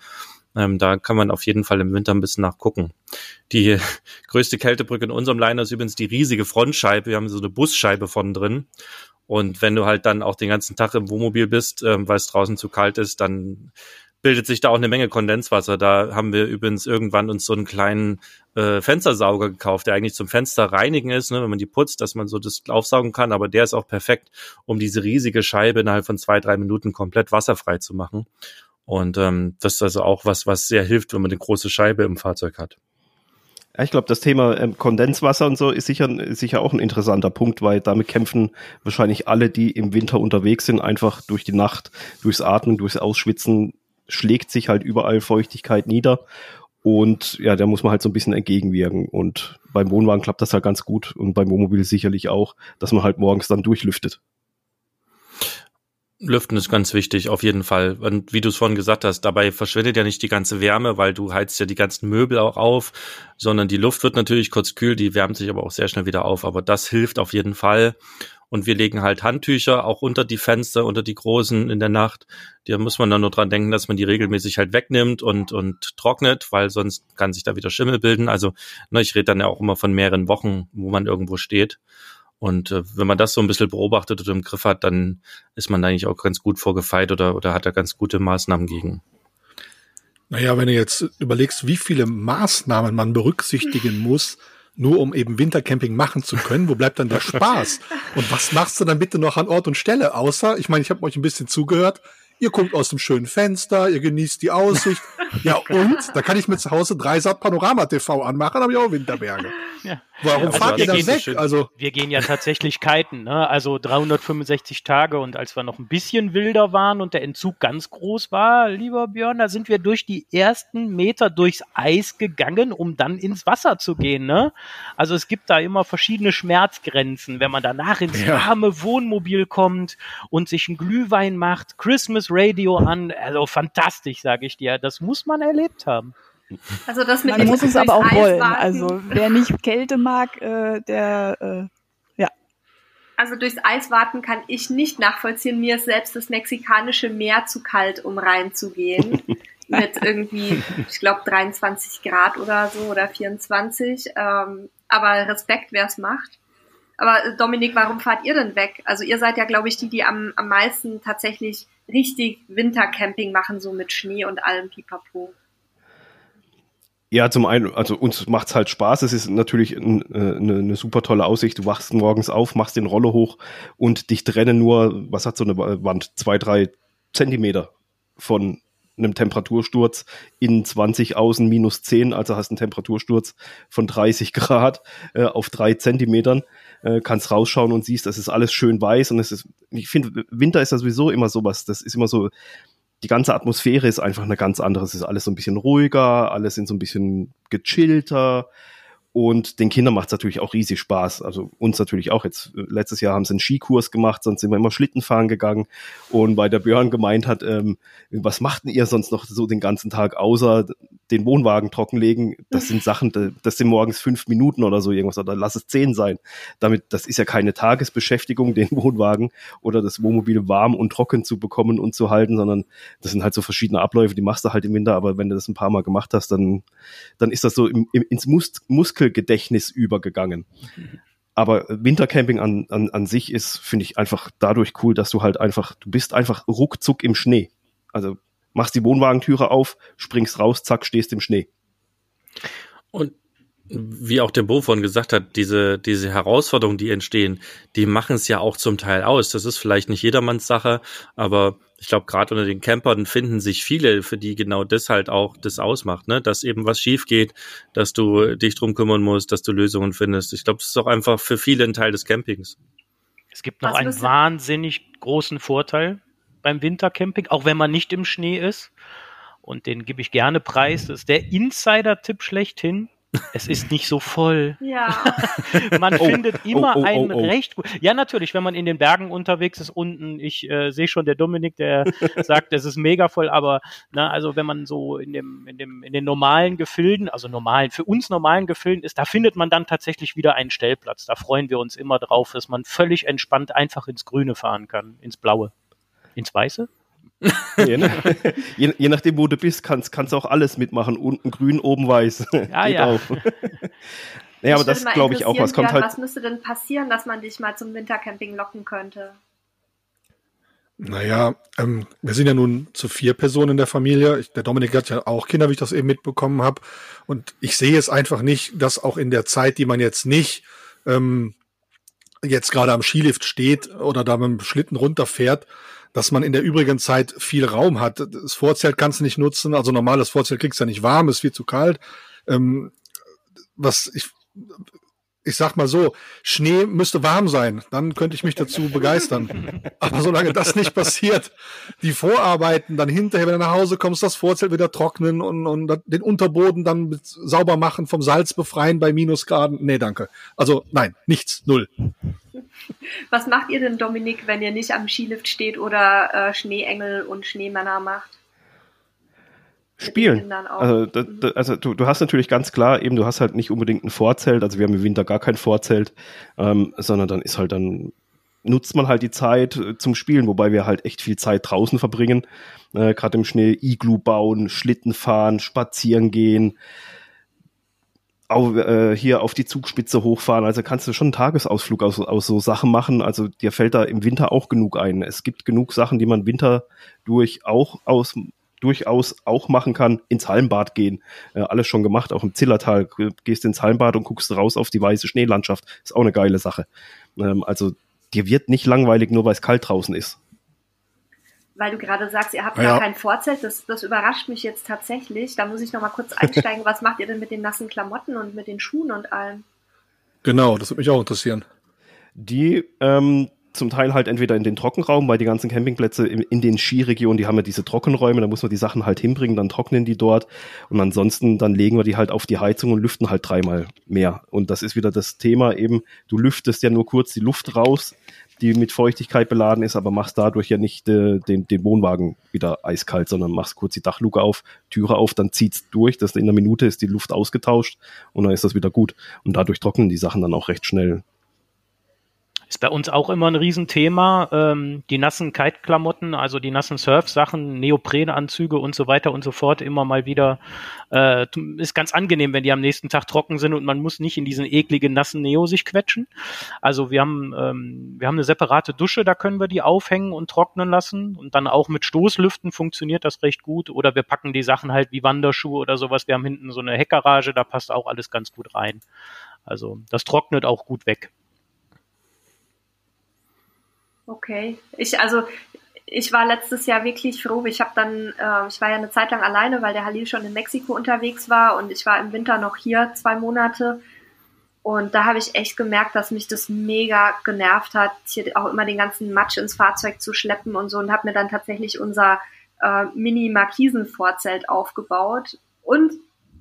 Ähm, da kann man auf jeden Fall im Winter ein bisschen nachgucken. Die größte Kältebrücke in unserem Liner ist übrigens die riesige Frontscheibe. Wir haben so eine Busscheibe vorne drin. Und wenn du halt dann auch den ganzen Tag im Wohnmobil bist, ähm, weil es draußen zu kalt ist, dann bildet sich da auch eine Menge Kondenswasser. Da haben wir übrigens irgendwann uns so einen kleinen äh, Fenstersauger gekauft, der eigentlich zum Fenster reinigen ist, ne, wenn man die putzt, dass man so das aufsaugen kann. Aber der ist auch perfekt, um diese riesige Scheibe innerhalb von zwei, drei Minuten komplett wasserfrei zu machen. Und ähm, das ist also auch was, was sehr hilft, wenn man eine große Scheibe im Fahrzeug hat. Ja, ich glaube, das Thema ähm, Kondenswasser und so ist sicher, sicher auch ein interessanter Punkt, weil damit kämpfen wahrscheinlich alle, die im Winter unterwegs sind, einfach durch die Nacht, durchs Atmen, durchs Ausschwitzen schlägt sich halt überall Feuchtigkeit nieder. Und ja, da muss man halt so ein bisschen entgegenwirken. Und beim Wohnwagen klappt das halt ganz gut und beim Wohnmobil sicherlich auch, dass man halt morgens dann durchlüftet. Lüften ist ganz wichtig, auf jeden Fall. Und wie du es vorhin gesagt hast, dabei verschwindet ja nicht die ganze Wärme, weil du heizt ja die ganzen Möbel auch auf, sondern die Luft wird natürlich kurz kühl, die wärmt sich aber auch sehr schnell wieder auf. Aber das hilft auf jeden Fall. Und wir legen halt Handtücher auch unter die Fenster, unter die großen in der Nacht. Da muss man dann nur dran denken, dass man die regelmäßig halt wegnimmt und, und trocknet, weil sonst kann sich da wieder Schimmel bilden. Also, ne, ich rede dann ja auch immer von mehreren Wochen, wo man irgendwo steht. Und äh, wenn man das so ein bisschen beobachtet oder im Griff hat, dann ist man eigentlich auch ganz gut vorgefeit oder, oder hat da ganz gute Maßnahmen gegen. Naja, wenn du jetzt überlegst, wie viele Maßnahmen man berücksichtigen muss, nur um eben Wintercamping machen zu können, wo bleibt dann der Spaß? Und was machst du dann bitte noch an Ort und Stelle? Außer, ich meine, ich habe euch ein bisschen zugehört, ihr guckt aus dem schönen Fenster, ihr genießt die Aussicht. ja und? Da kann ich mir zu Hause Dreisat Panorama TV anmachen, habe ich auch Winterberge. Ja. Warum also fahrt ihr dann weg? So also wir gehen ja tatsächlich kiten, ne? also 365 Tage und als wir noch ein bisschen wilder waren und der Entzug ganz groß war, lieber Björn, da sind wir durch die ersten Meter durchs Eis gegangen, um dann ins Wasser zu gehen. Ne? Also es gibt da immer verschiedene Schmerzgrenzen, wenn man danach ins ja. warme Wohnmobil kommt und sich ein Glühwein macht, Christmas Radio an, also fantastisch, sage ich dir, das muss man erlebt haben. Also das mit Man muss es aber auch wollen. Also wer nicht Kälte mag, äh, der äh, ja. Also durchs Eis warten kann ich nicht nachvollziehen. Mir ist selbst das mexikanische Meer zu kalt, um reinzugehen. mit irgendwie, ich glaube, 23 Grad oder so oder 24. Ähm, aber Respekt, wer es macht. Aber äh, Dominik, warum fahrt ihr denn weg? Also ihr seid ja, glaube ich, die, die am, am meisten tatsächlich richtig Wintercamping machen, so mit Schnee und allem Pipapo. Ja, zum einen, also uns macht's halt Spaß. Es ist natürlich ein, äh, eine, eine super tolle Aussicht. Du wachst morgens auf, machst den Roller hoch und dich trennen nur, was hat so eine Wand? Zwei, drei Zentimeter von einem Temperatursturz in 20 außen minus 10, also hast einen Temperatursturz von 30 Grad äh, auf drei Zentimetern, äh, kannst rausschauen und siehst, das ist alles schön weiß und es ist, ich finde, Winter ist ja sowieso immer sowas, das ist immer so, die ganze Atmosphäre ist einfach eine ganz andere. Es ist alles so ein bisschen ruhiger, alles sind so ein bisschen gechillter. Und den Kindern macht es natürlich auch riesig Spaß. Also uns natürlich auch. Jetzt äh, letztes Jahr haben sie einen Skikurs gemacht, sonst sind wir immer Schlitten fahren gegangen. Und weil der Björn gemeint hat, ähm, was macht denn ihr sonst noch so den ganzen Tag, außer den Wohnwagen trockenlegen? Das sind Sachen, das sind morgens fünf Minuten oder so irgendwas, oder lass es zehn sein. Damit, das ist ja keine Tagesbeschäftigung, den Wohnwagen oder das Wohnmobil warm und trocken zu bekommen und zu halten, sondern das sind halt so verschiedene Abläufe, die machst du halt im Winter, aber wenn du das ein paar Mal gemacht hast, dann, dann ist das so im, im, ins Mus Muskel Gedächtnis übergegangen. Aber Wintercamping an, an, an sich ist, finde ich, einfach dadurch cool, dass du halt einfach, du bist einfach ruckzuck im Schnee. Also machst die Wohnwagentüre auf, springst raus, zack, stehst im Schnee. Und wie auch der Bo von gesagt hat, diese, diese Herausforderungen, die entstehen, die machen es ja auch zum Teil aus. Das ist vielleicht nicht jedermanns Sache, aber ich glaube, gerade unter den Campern finden sich viele, für die genau das halt auch das ausmacht, ne? Dass eben was schief geht, dass du dich drum kümmern musst, dass du Lösungen findest. Ich glaube, das ist auch einfach für viele ein Teil des Campings. Es gibt noch einen wahnsinnig großen Vorteil beim Wintercamping, auch wenn man nicht im Schnee ist. Und den gebe ich gerne preis. Das ist der Insider-Tipp schlechthin es ist nicht so voll. Ja. man oh, findet immer oh, oh, einen oh, oh. recht gut. Ja, natürlich, wenn man in den Bergen unterwegs ist, unten, ich äh, sehe schon der Dominik, der sagt, es ist mega voll, aber na, also wenn man so in dem, in dem, in den normalen Gefilden, also normalen, für uns normalen Gefilden ist, da findet man dann tatsächlich wieder einen Stellplatz. Da freuen wir uns immer drauf, dass man völlig entspannt einfach ins Grüne fahren kann, ins Blaue. Ins Weiße? Je, ne? je, je, nachdem, wo du bist, kannst du auch alles mitmachen. Unten grün, oben weiß. Ja, ja. ja, aber das glaube ich auch. Was kommt halt. Was müsste denn passieren, dass man dich mal zum Wintercamping locken könnte? Naja, ähm, wir sind ja nun zu vier Personen in der Familie. Ich, der Dominik hat ja auch Kinder, wie ich das eben mitbekommen habe. Und ich sehe es einfach nicht, dass auch in der Zeit, die man jetzt nicht ähm, jetzt gerade am Skilift steht oder da mit dem Schlitten runterfährt, dass man in der übrigen Zeit viel Raum hat. Das Vorzelt kannst du nicht nutzen, also normales Vorzelt kriegst du ja nicht warm, ist viel zu kalt. Ähm, was ich, ich sag mal so, Schnee müsste warm sein, dann könnte ich mich dazu begeistern. Aber solange das nicht passiert, die Vorarbeiten, dann hinterher, wenn du nach Hause kommst, das Vorzelt wieder trocknen und, und den Unterboden dann sauber machen, vom Salz befreien bei Minusgraden. Nee, danke. Also nein, nichts, null. Was macht ihr denn, Dominik, wenn ihr nicht am Skilift steht oder äh, Schneeengel und Schneemänner macht? Spielen. Also, da, da, also du, du hast natürlich ganz klar, eben du hast halt nicht unbedingt ein Vorzelt, also wir haben im Winter gar kein Vorzelt, ähm, sondern dann ist halt dann nutzt man halt die Zeit äh, zum Spielen, wobei wir halt echt viel Zeit draußen verbringen, äh, gerade im Schnee, Iglu bauen, Schlitten fahren, spazieren gehen, auf, äh, hier auf die Zugspitze hochfahren. Also kannst du schon einen Tagesausflug aus, aus so Sachen machen. Also dir fällt da im Winter auch genug ein. Es gibt genug Sachen, die man Winter durch auch aus durchaus auch machen kann, ins Hallenbad gehen. Äh, alles schon gemacht, auch im Zillertal. Gehst ins Hallenbad und guckst raus auf die weiße Schneelandschaft. Ist auch eine geile Sache. Ähm, also dir wird nicht langweilig, nur weil es kalt draußen ist weil du gerade sagst, ihr habt ja. gar kein Vorzelt, das, das überrascht mich jetzt tatsächlich. Da muss ich noch mal kurz einsteigen. Was macht ihr denn mit den nassen Klamotten und mit den Schuhen und allem? Genau, das würde mich auch interessieren. Die ähm, zum Teil halt entweder in den Trockenraum, weil die ganzen Campingplätze in, in, den Skiregionen, die haben ja diese Trockenräume, da muss man die Sachen halt hinbringen, dann trocknen die dort und ansonsten dann legen wir die halt auf die Heizung und lüften halt dreimal mehr. Und das ist wieder das Thema eben, du lüftest ja nur kurz die Luft raus, die mit Feuchtigkeit beladen ist, aber machst dadurch ja nicht äh, den, den Wohnwagen wieder eiskalt, sondern machst kurz die Dachluke auf, Türe auf, dann zieht's durch, dass in einer Minute ist die Luft ausgetauscht und dann ist das wieder gut. Und dadurch trocknen die Sachen dann auch recht schnell. Ist bei uns auch immer ein Riesenthema. Ähm, die nassen Kite-Klamotten, also die nassen Surf-Sachen, Neoprenanzüge und so weiter und so fort, immer mal wieder. Äh, ist ganz angenehm, wenn die am nächsten Tag trocken sind und man muss nicht in diesen ekligen nassen Neo sich quetschen. Also wir haben, ähm, wir haben eine separate Dusche, da können wir die aufhängen und trocknen lassen. Und dann auch mit Stoßlüften funktioniert das recht gut. Oder wir packen die Sachen halt wie Wanderschuhe oder sowas. Wir haben hinten so eine Heckgarage, da passt auch alles ganz gut rein. Also das trocknet auch gut weg. Okay. Ich, also, ich war letztes Jahr wirklich froh. Ich habe dann, äh, ich war ja eine Zeit lang alleine, weil der Halil schon in Mexiko unterwegs war und ich war im Winter noch hier zwei Monate. Und da habe ich echt gemerkt, dass mich das mega genervt hat, hier auch immer den ganzen Matsch ins Fahrzeug zu schleppen und so und habe mir dann tatsächlich unser äh, Mini-Markisen-Vorzelt aufgebaut. Und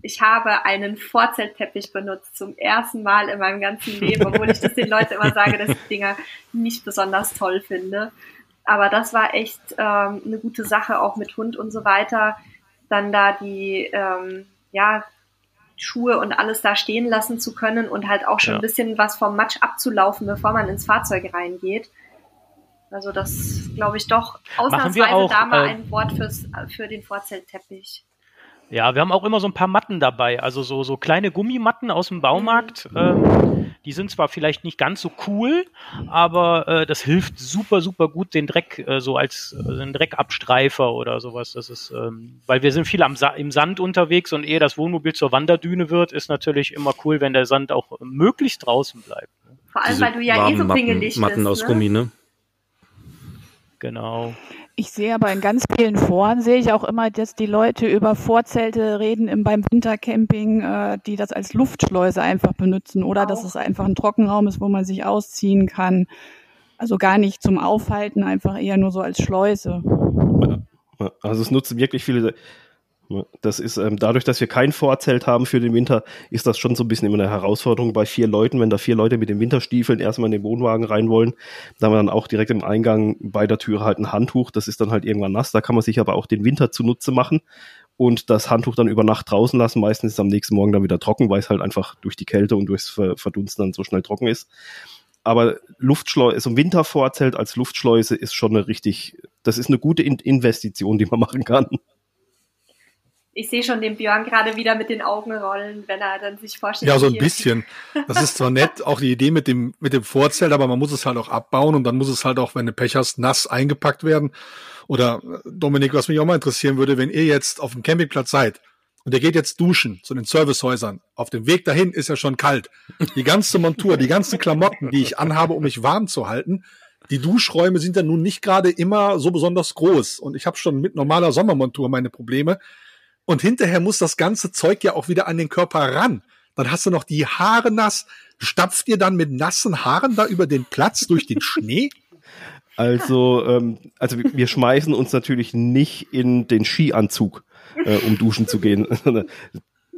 ich habe einen Vorzeltteppich benutzt zum ersten Mal in meinem ganzen Leben, obwohl ich das den Leuten immer sage, dass ich Dinger nicht besonders toll finde. Aber das war echt ähm, eine gute Sache, auch mit Hund und so weiter. Dann da die ähm, ja, Schuhe und alles da stehen lassen zu können und halt auch schon ja. ein bisschen was vom Matsch abzulaufen, bevor man ins Fahrzeug reingeht. Also das glaube ich doch ausnahmsweise auch, da mal äh, ein Wort fürs, für den Vorzeltteppich. Ja, wir haben auch immer so ein paar Matten dabei, also so, so kleine Gummimatten aus dem Baumarkt. Ähm, Die sind zwar vielleicht nicht ganz so cool, aber äh, das hilft super, super gut, den Dreck äh, so als äh, ein Dreckabstreifer oder sowas. Das ist, ähm, weil wir sind viel am Sa im Sand unterwegs und ehe das Wohnmobil zur Wanderdüne wird, ist natürlich immer cool, wenn der Sand auch möglichst draußen bleibt. Ne? Vor allem, Diese weil du ja eh so pingelig Matten bist. aus ne? Gummi, ne? Genau. Ich sehe aber in ganz vielen Foren, sehe ich auch immer, dass die Leute über Vorzelte reden im, beim Wintercamping, äh, die das als Luftschleuse einfach benutzen oder auch. dass es einfach ein Trockenraum ist, wo man sich ausziehen kann. Also gar nicht zum Aufhalten, einfach eher nur so als Schleuse. Also es nutzen wirklich viele das ist ähm, dadurch, dass wir kein Vorzelt haben für den Winter, ist das schon so ein bisschen immer eine Herausforderung bei vier Leuten, wenn da vier Leute mit den Winterstiefeln erstmal in den Wohnwagen rein wollen. Da haben wir dann auch direkt im Eingang bei der Tür halt ein Handtuch, das ist dann halt irgendwann nass, da kann man sich aber auch den Winter zunutze machen und das Handtuch dann über Nacht draußen lassen. Meistens ist es am nächsten Morgen dann wieder trocken, weil es halt einfach durch die Kälte und durchs Verdunsten dann so schnell trocken ist. Aber Luftschleuse, so ein Wintervorzelt als Luftschleuse ist schon eine richtig, das ist eine gute Investition, die man machen kann ich sehe schon den Björn gerade wieder mit den Augen rollen, wenn er dann sich vorstellt. Ja, so ein bisschen. Das ist zwar nett, auch die Idee mit dem, mit dem Vorzelt, aber man muss es halt auch abbauen und dann muss es halt auch, wenn du Pech hast, nass eingepackt werden. Oder Dominik, was mich auch mal interessieren würde, wenn ihr jetzt auf dem Campingplatz seid und ihr geht jetzt duschen zu den Servicehäusern. Auf dem Weg dahin ist ja schon kalt. Die ganze Montur, die ganzen Klamotten, die ich anhabe, um mich warm zu halten, die Duschräume sind ja nun nicht gerade immer so besonders groß. Und ich habe schon mit normaler Sommermontur meine Probleme. Und hinterher muss das ganze Zeug ja auch wieder an den Körper ran. Dann hast du noch die Haare nass. Stapft ihr dann mit nassen Haaren da über den Platz durch den Schnee? Also, ähm, also wir schmeißen uns natürlich nicht in den Skianzug, äh, um duschen zu gehen.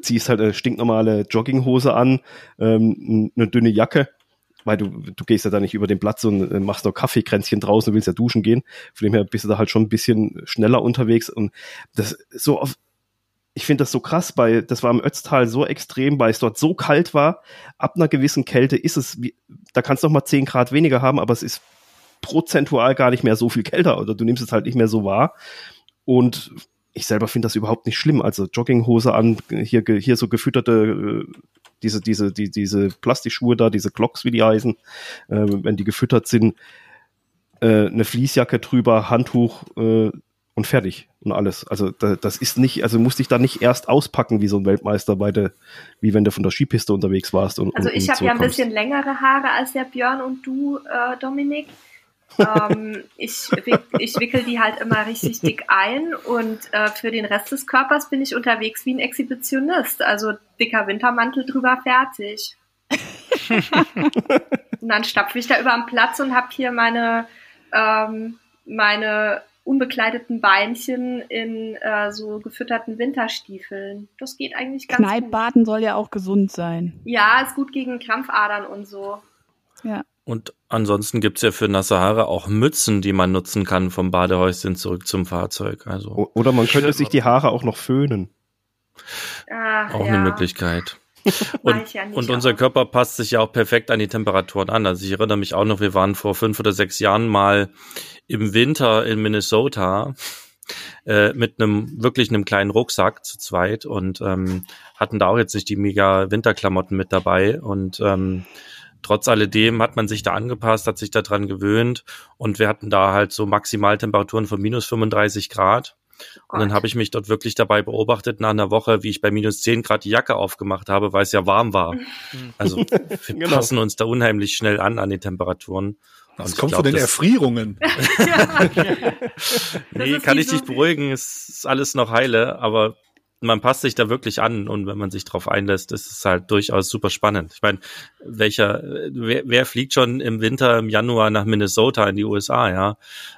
Ziehst halt eine stinknormale Jogginghose an, ähm, eine dünne Jacke, weil du, du gehst ja da nicht über den Platz und äh, machst noch Kaffeekränzchen draußen und willst ja duschen gehen. Von dem her bist du da halt schon ein bisschen schneller unterwegs und das so auf, ich finde das so krass, bei, das war im Ötztal so extrem, weil es dort so kalt war. Ab einer gewissen Kälte ist es, wie, da kannst du noch mal 10 Grad weniger haben, aber es ist prozentual gar nicht mehr so viel kälter oder du nimmst es halt nicht mehr so wahr. Und ich selber finde das überhaupt nicht schlimm. Also Jogginghose an, hier, hier so gefütterte, äh, diese, diese, die, diese Plastikschuhe da, diese Glocks, wie die heißen, äh, wenn die gefüttert sind, äh, eine Fließjacke drüber, Handtuch, äh, und fertig und alles. Also da, das ist nicht, also musste ich da nicht erst auspacken wie so ein Weltmeister bei der, wie wenn du von der Skipiste unterwegs warst. Und, also ich habe ja ein bisschen längere Haare als der Björn und du, äh, Dominik. ähm, ich, ich wickel die halt immer richtig dick ein und äh, für den Rest des Körpers bin ich unterwegs wie ein Exhibitionist. Also dicker Wintermantel drüber fertig. und dann stapfe ich da über den Platz und habe hier meine, ähm, meine unbekleideten Beinchen in äh, so gefütterten Winterstiefeln. Das geht eigentlich ganz Kneippbaden soll ja auch gesund sein. Ja, ist gut gegen Krampfadern und so. Ja. Und ansonsten gibt's ja für nasse Haare auch Mützen, die man nutzen kann vom Badehäuschen zurück zum Fahrzeug. Also Oder man könnte sich die Haare auch noch föhnen. Ach, auch ja. eine Möglichkeit. Und, ja und unser Körper passt sich ja auch perfekt an die Temperaturen an. Also ich erinnere mich auch noch, wir waren vor fünf oder sechs Jahren mal im Winter in Minnesota äh, mit einem wirklich einem kleinen Rucksack zu zweit und ähm, hatten da auch jetzt nicht die mega Winterklamotten mit dabei. Und ähm, trotz alledem hat man sich da angepasst, hat sich daran gewöhnt. Und wir hatten da halt so Maximaltemperaturen von minus 35 Grad und dann habe ich mich dort wirklich dabei beobachtet nach einer Woche, wie ich bei minus 10 Grad die Jacke aufgemacht habe, weil es ja warm war. Also wir genau. passen uns da unheimlich schnell an an die Temperaturen. Was kommt von den Erfrierungen? nee, kann ich dich beruhigen, es ist alles noch heile, aber man passt sich da wirklich an und wenn man sich darauf einlässt, ist es halt durchaus super spannend. Ich meine, welcher, wer, wer fliegt schon im Winter, im Januar nach Minnesota in die USA, ja?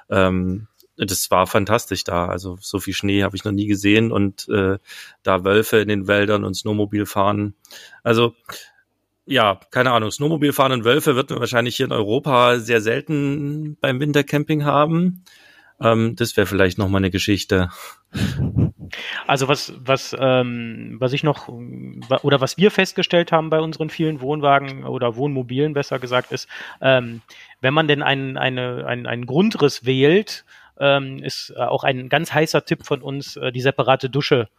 Ähm, das war fantastisch da. Also so viel Schnee habe ich noch nie gesehen und äh, da Wölfe in den Wäldern und Snowmobil fahren. Also ja, keine Ahnung, Snowmobil fahren und Wölfe wird man wahrscheinlich hier in Europa sehr selten beim Wintercamping haben. Ähm, das wäre vielleicht noch mal eine Geschichte. Also was, was, ähm, was ich noch oder was wir festgestellt haben bei unseren vielen Wohnwagen oder Wohnmobilen, besser gesagt, ist, ähm, wenn man denn einen, eine, einen, einen Grundriss wählt, ähm, ist äh, auch ein ganz heißer Tipp von uns, äh, die separate Dusche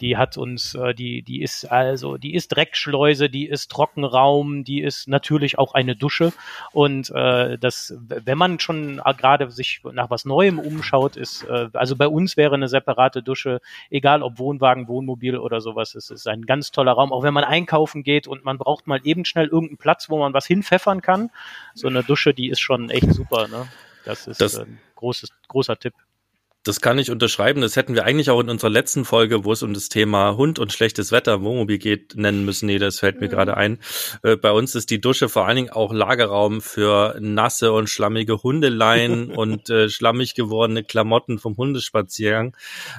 Die hat uns, äh, die, die ist also, die ist Dreckschleuse, die ist Trockenraum, die ist natürlich auch eine Dusche. Und äh, das, wenn man schon gerade sich nach was Neuem umschaut, ist, äh, also bei uns wäre eine separate Dusche, egal ob Wohnwagen, Wohnmobil oder sowas, es ist ein ganz toller Raum. Auch wenn man einkaufen geht und man braucht mal eben schnell irgendeinen Platz, wo man was hinpfeffern kann. So eine Dusche, die ist schon echt super. Ne? Das ist das, ein großes, großer Tipp. Das kann ich unterschreiben. Das hätten wir eigentlich auch in unserer letzten Folge, wo es um das Thema Hund und schlechtes Wetter, Wohnmobil geht, nennen müssen. Nee, das fällt mir mhm. gerade ein. Äh, bei uns ist die Dusche vor allen Dingen auch Lagerraum für nasse und schlammige Hundeleien und äh, schlammig gewordene Klamotten vom Hundespaziergang.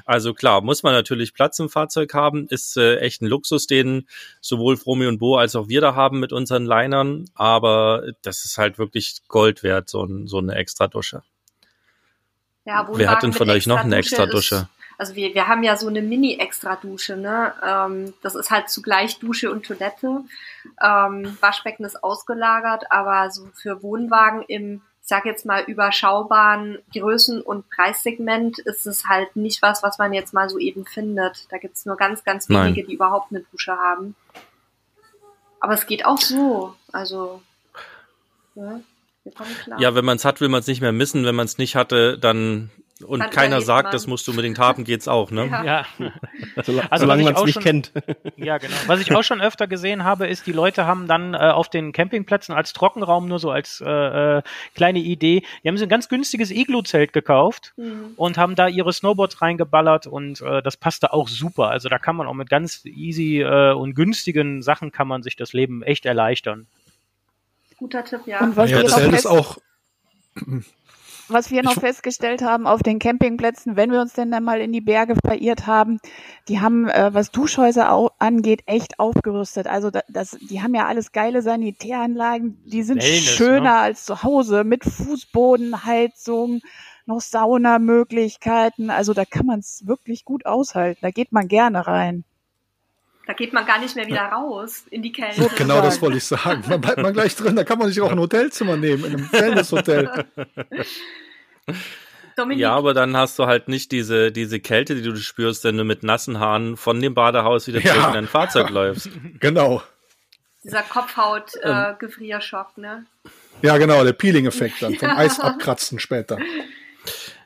Also klar, muss man natürlich Platz im Fahrzeug haben. Ist äh, echt ein Luxus, den sowohl Fromi und Bo als auch wir da haben mit unseren Linern. Aber das ist halt wirklich Gold wert, so, ein, so eine extra Dusche. Ja, Wer hat denn von euch noch eine extra Dusche? also wir, wir haben ja so eine Mini-Extra-Dusche, ne? Ähm, das ist halt zugleich Dusche und Toilette. Ähm, Waschbecken ist ausgelagert, aber so für Wohnwagen im, ich sag jetzt mal, überschaubaren Größen- und Preissegment ist es halt nicht was, was man jetzt mal so eben findet. Da gibt's nur ganz, ganz wenige, Nein. die überhaupt eine Dusche haben. Aber es geht auch so. Also, ja. Ja, wenn man es hat, will man es nicht mehr missen. Wenn man es nicht hatte, dann und dann keiner sagt, man. das musst du unbedingt haben, geht's auch, ne? Ja. ja. also, Solange man es nicht schon, kennt. Ja, genau. Was ich auch schon öfter gesehen habe, ist, die Leute haben dann äh, auf den Campingplätzen als Trockenraum nur so als äh, äh, kleine Idee, die haben so ein ganz günstiges Iglu-Zelt gekauft mhm. und haben da ihre Snowboards reingeballert und äh, das passte auch super. Also da kann man auch mit ganz easy äh, und günstigen Sachen kann man sich das Leben echt erleichtern guter Tipp, ja. Und was ja, das ist auch. Was wir noch festgestellt haben auf den Campingplätzen, wenn wir uns denn dann mal in die Berge verirrt haben, die haben, äh, was Duschhäuser angeht, echt aufgerüstet. Also das, die haben ja alles geile Sanitäranlagen, die sind Wellness, schöner ne? als zu Hause mit Fußbodenheizung, noch Saunamöglichkeiten. Also da kann man es wirklich gut aushalten. Da geht man gerne rein. Da geht man gar nicht mehr wieder raus in die Kälte. Genau das wollte ich sagen. Man bleibt mal gleich drin, da kann man sich auch ein Hotelzimmer nehmen, in einem Wellness-Hotel. Ja, aber dann hast du halt nicht diese, diese Kälte, die du spürst, wenn du mit nassen Haaren von dem Badehaus wieder zurück ja. in dein Fahrzeug läufst. Genau. Dieser Kopfhaut-Gefrierschock, ähm, äh, ne? Ja, genau, der Peeling-Effekt dann, vom Eis abkratzen später.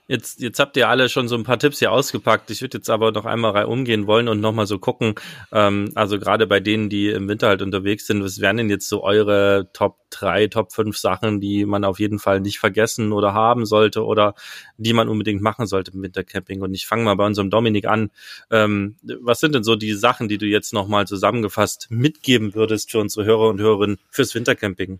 Jetzt, jetzt habt ihr alle schon so ein paar Tipps hier ausgepackt. Ich würde jetzt aber noch einmal umgehen wollen und nochmal so gucken, ähm, also gerade bei denen, die im Winter halt unterwegs sind, was wären denn jetzt so eure Top 3, Top 5 Sachen, die man auf jeden Fall nicht vergessen oder haben sollte oder die man unbedingt machen sollte im Wintercamping? Und ich fange mal bei unserem Dominik an. Ähm, was sind denn so die Sachen, die du jetzt nochmal zusammengefasst mitgeben würdest für unsere Hörer und Hörerinnen fürs Wintercamping?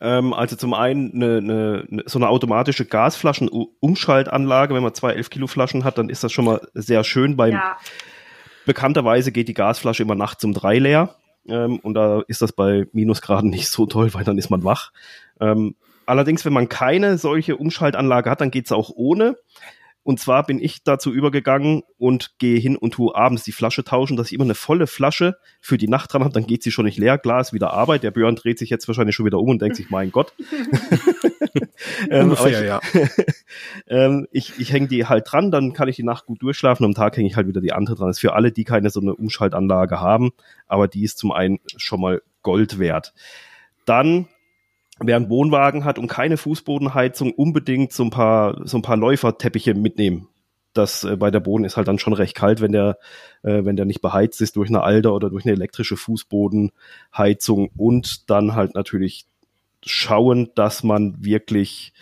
Ähm, also zum einen eine, eine, so eine automatische Gasflaschenumschaltanlage. Wenn man zwei 11 Kilo Flaschen hat, dann ist das schon mal sehr schön. Beim ja. bekannterweise geht die Gasflasche immer nachts um drei leer. Ähm, und da ist das bei Minusgraden nicht so toll, weil dann ist man wach. Ähm, allerdings, wenn man keine solche Umschaltanlage hat, dann geht's auch ohne. Und zwar bin ich dazu übergegangen und gehe hin und tue abends die Flasche tauschen, dass ich immer eine volle Flasche für die Nacht dran habe, dann geht sie schon nicht leer, Glas wieder Arbeit. Der Björn dreht sich jetzt wahrscheinlich schon wieder um und denkt sich, mein Gott. ähm, Ungefähr, ich, ja. ähm, ich, ich hänge die halt dran, dann kann ich die Nacht gut durchschlafen, am Tag hänge ich halt wieder die andere dran. Das ist für alle, die keine so eine Umschaltanlage haben, aber die ist zum einen schon mal Gold wert. Dann wer einen Wohnwagen hat und keine Fußbodenheizung, unbedingt so ein paar, so ein paar Läuferteppiche mitnehmen. Das äh, bei der Boden ist halt dann schon recht kalt, wenn der, äh, wenn der nicht beheizt ist durch eine Alder oder durch eine elektrische Fußbodenheizung und dann halt natürlich schauen, dass man wirklich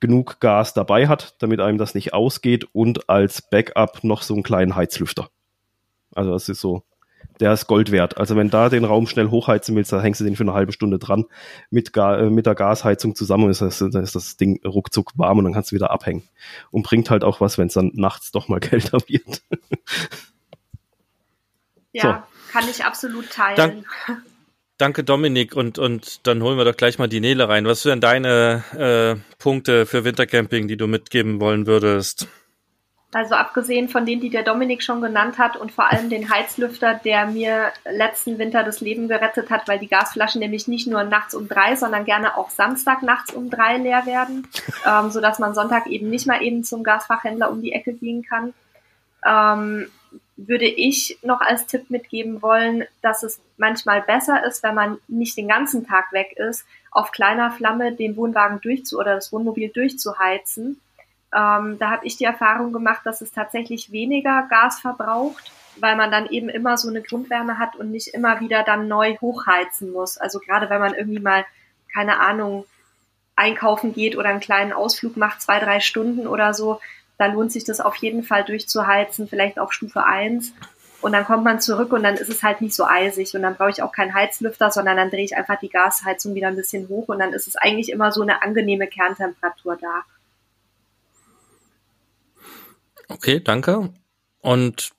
genug Gas dabei hat, damit einem das nicht ausgeht und als Backup noch so einen kleinen Heizlüfter. Also das ist so der ist Gold wert. Also wenn da den Raum schnell hochheizen willst, dann hängst du den für eine halbe Stunde dran mit, Ga äh, mit der Gasheizung zusammen ist das, dann ist das Ding ruckzuck warm und dann kannst du wieder abhängen. Und bringt halt auch was, wenn es dann nachts doch mal kälter wird. ja, so. kann ich absolut teilen. Dank, danke Dominik und, und dann holen wir doch gleich mal die Nele rein. Was wären deine äh, Punkte für Wintercamping, die du mitgeben wollen würdest? Also abgesehen von denen, die der Dominik schon genannt hat und vor allem den Heizlüfter, der mir letzten Winter das Leben gerettet hat, weil die Gasflaschen nämlich nicht nur nachts um drei, sondern gerne auch Samstag nachts um drei leer werden, ähm, sodass man Sonntag eben nicht mal eben zum Gasfachhändler um die Ecke gehen kann. Ähm, würde ich noch als Tipp mitgeben wollen, dass es manchmal besser ist, wenn man nicht den ganzen Tag weg ist, auf kleiner Flamme den Wohnwagen durchzu oder das Wohnmobil durchzuheizen. Ähm, da habe ich die Erfahrung gemacht, dass es tatsächlich weniger Gas verbraucht, weil man dann eben immer so eine Grundwärme hat und nicht immer wieder dann neu hochheizen muss. Also gerade wenn man irgendwie mal, keine Ahnung, einkaufen geht oder einen kleinen Ausflug macht, zwei, drei Stunden oder so, da lohnt sich das auf jeden Fall durchzuheizen, vielleicht auf Stufe 1. Und dann kommt man zurück und dann ist es halt nicht so eisig und dann brauche ich auch keinen Heizlüfter, sondern dann drehe ich einfach die Gasheizung wieder ein bisschen hoch und dann ist es eigentlich immer so eine angenehme Kerntemperatur da. Okay, danke. Und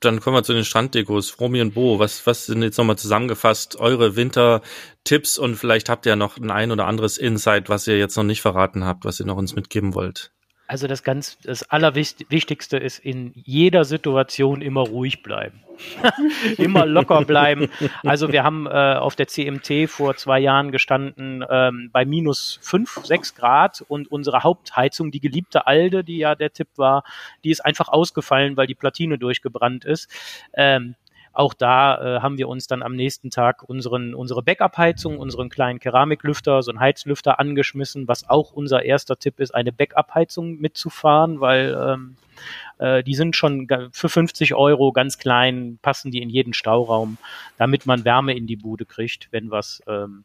dann kommen wir zu den Stranddekos. Romy und Bo, was, was sind jetzt nochmal zusammengefasst eure Wintertipps und vielleicht habt ihr noch ein ein oder anderes Insight, was ihr jetzt noch nicht verraten habt, was ihr noch uns mitgeben wollt? Also das ganz, das Allerwichtigste ist in jeder Situation immer ruhig bleiben. immer locker bleiben. Also wir haben äh, auf der CMT vor zwei Jahren gestanden ähm, bei minus fünf, sechs Grad und unsere Hauptheizung, die geliebte Alde, die ja der Tipp war, die ist einfach ausgefallen, weil die Platine durchgebrannt ist. Ähm, auch da äh, haben wir uns dann am nächsten Tag unseren, unsere Backup-Heizung, unseren kleinen Keramiklüfter, so einen Heizlüfter angeschmissen, was auch unser erster Tipp ist, eine Backup-Heizung mitzufahren, weil ähm, äh, die sind schon für 50 Euro ganz klein, passen die in jeden Stauraum, damit man Wärme in die Bude kriegt, wenn was, ähm,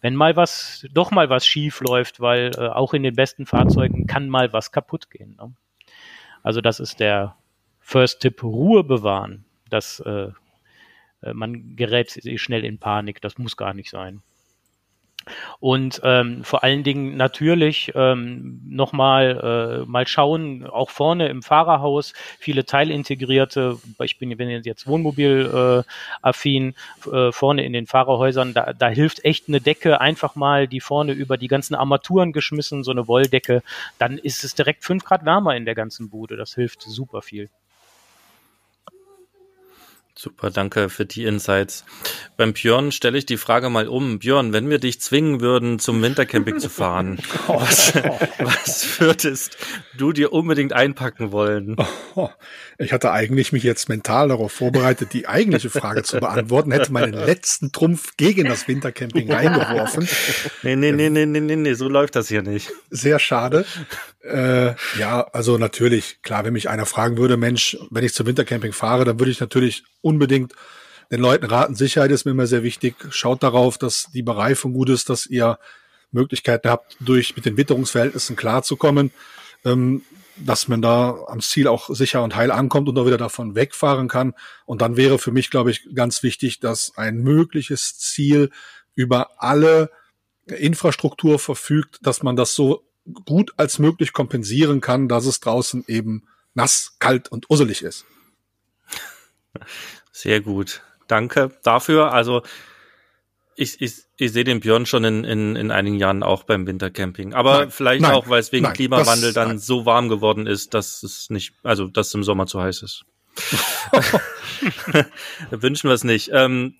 wenn mal was, doch mal was schief läuft, weil äh, auch in den besten Fahrzeugen kann mal was kaputt gehen. Ne? Also das ist der First Tipp, Ruhe bewahren. Das äh, man gerät schnell in Panik. Das muss gar nicht sein. Und ähm, vor allen Dingen natürlich ähm, nochmal äh, mal schauen, auch vorne im Fahrerhaus, viele teilintegrierte, ich bin, bin jetzt Wohnmobil-affin, äh, äh, vorne in den Fahrerhäusern, da, da hilft echt eine Decke, einfach mal die vorne über die ganzen Armaturen geschmissen, so eine Wolldecke, dann ist es direkt fünf Grad wärmer in der ganzen Bude. Das hilft super viel. Super, danke für die Insights. Beim Björn stelle ich die Frage mal um. Björn, wenn wir dich zwingen würden, zum Wintercamping zu fahren, was, was würdest du dir unbedingt einpacken wollen? Ich hatte eigentlich mich jetzt mental darauf vorbereitet, die eigentliche Frage zu beantworten, hätte meinen letzten Trumpf gegen das Wintercamping reingeworfen. Nee, nee, nee, nee, nee, nee, nee, so läuft das hier nicht. Sehr schade. Äh, ja, also natürlich, klar, wenn mich einer fragen würde, Mensch, wenn ich zum Wintercamping fahre, dann würde ich natürlich unbedingt den Leuten raten, Sicherheit ist mir immer sehr wichtig. Schaut darauf, dass die Bereifung gut ist, dass ihr Möglichkeiten habt, durch mit den Witterungsverhältnissen klarzukommen, ähm, dass man da am Ziel auch sicher und heil ankommt und auch wieder davon wegfahren kann. Und dann wäre für mich, glaube ich, ganz wichtig, dass ein mögliches Ziel über alle Infrastruktur verfügt, dass man das so gut als möglich kompensieren kann, dass es draußen eben nass, kalt und usselig ist. Sehr gut. Danke dafür. Also ich, ich, ich sehe den Björn schon in, in, in einigen Jahren auch beim Wintercamping. Aber nein, vielleicht nein, auch, weil es wegen nein, Klimawandel das, dann so warm geworden ist, dass es nicht, also dass es im Sommer zu heiß ist. Wünschen wir es nicht. Ähm,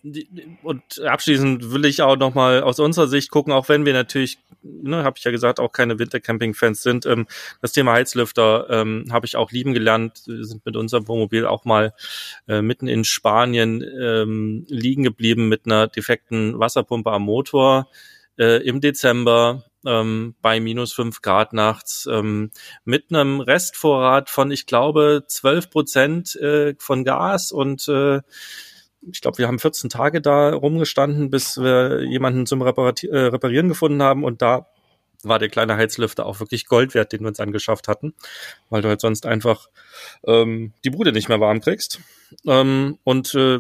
und abschließend will ich auch nochmal aus unserer Sicht gucken, auch wenn wir natürlich, ne, habe ich ja gesagt, auch keine Wintercamping-Fans sind. Ähm, das Thema Heizlüfter ähm, habe ich auch lieben gelernt. Wir sind mit unserem Wohnmobil auch mal äh, mitten in Spanien ähm, liegen geblieben mit einer defekten Wasserpumpe am Motor äh, im Dezember ähm, bei minus fünf Grad nachts ähm, mit einem Restvorrat von, ich glaube, zwölf Prozent äh, von Gas und äh, ich glaube, wir haben 14 Tage da rumgestanden, bis wir jemanden zum Reparati äh, Reparieren gefunden haben und da war der kleine Heizlüfter auch wirklich Gold wert, den wir uns angeschafft hatten, weil du halt sonst einfach ähm, die Bude nicht mehr warm kriegst. Ähm, und äh,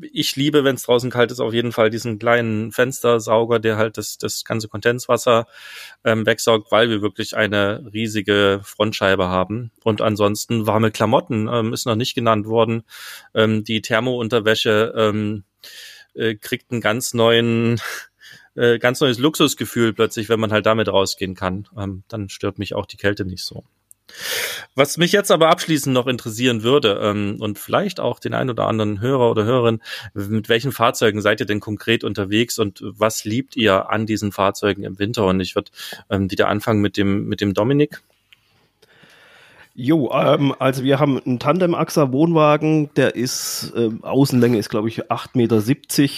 ich liebe, wenn es draußen kalt ist, auf jeden Fall diesen kleinen Fenstersauger, der halt das, das ganze Kondenswasser ähm, wegsaugt, weil wir wirklich eine riesige Frontscheibe haben. Und ansonsten warme Klamotten ähm, ist noch nicht genannt worden. Ähm, die Thermounterwäsche ähm, äh, kriegt einen ganz neuen äh, ganz neues Luxusgefühl plötzlich, wenn man halt damit rausgehen kann. Ähm, dann stört mich auch die Kälte nicht so. Was mich jetzt aber abschließend noch interessieren würde ähm, und vielleicht auch den ein oder anderen Hörer oder Hörerin, mit welchen Fahrzeugen seid ihr denn konkret unterwegs und was liebt ihr an diesen Fahrzeugen im Winter? Und ich würde ähm, wieder anfangen mit dem mit dem Dominik. Jo, ähm, also wir haben einen Tandem-Achser-Wohnwagen, der ist, äh, Außenlänge ist glaube ich 8,70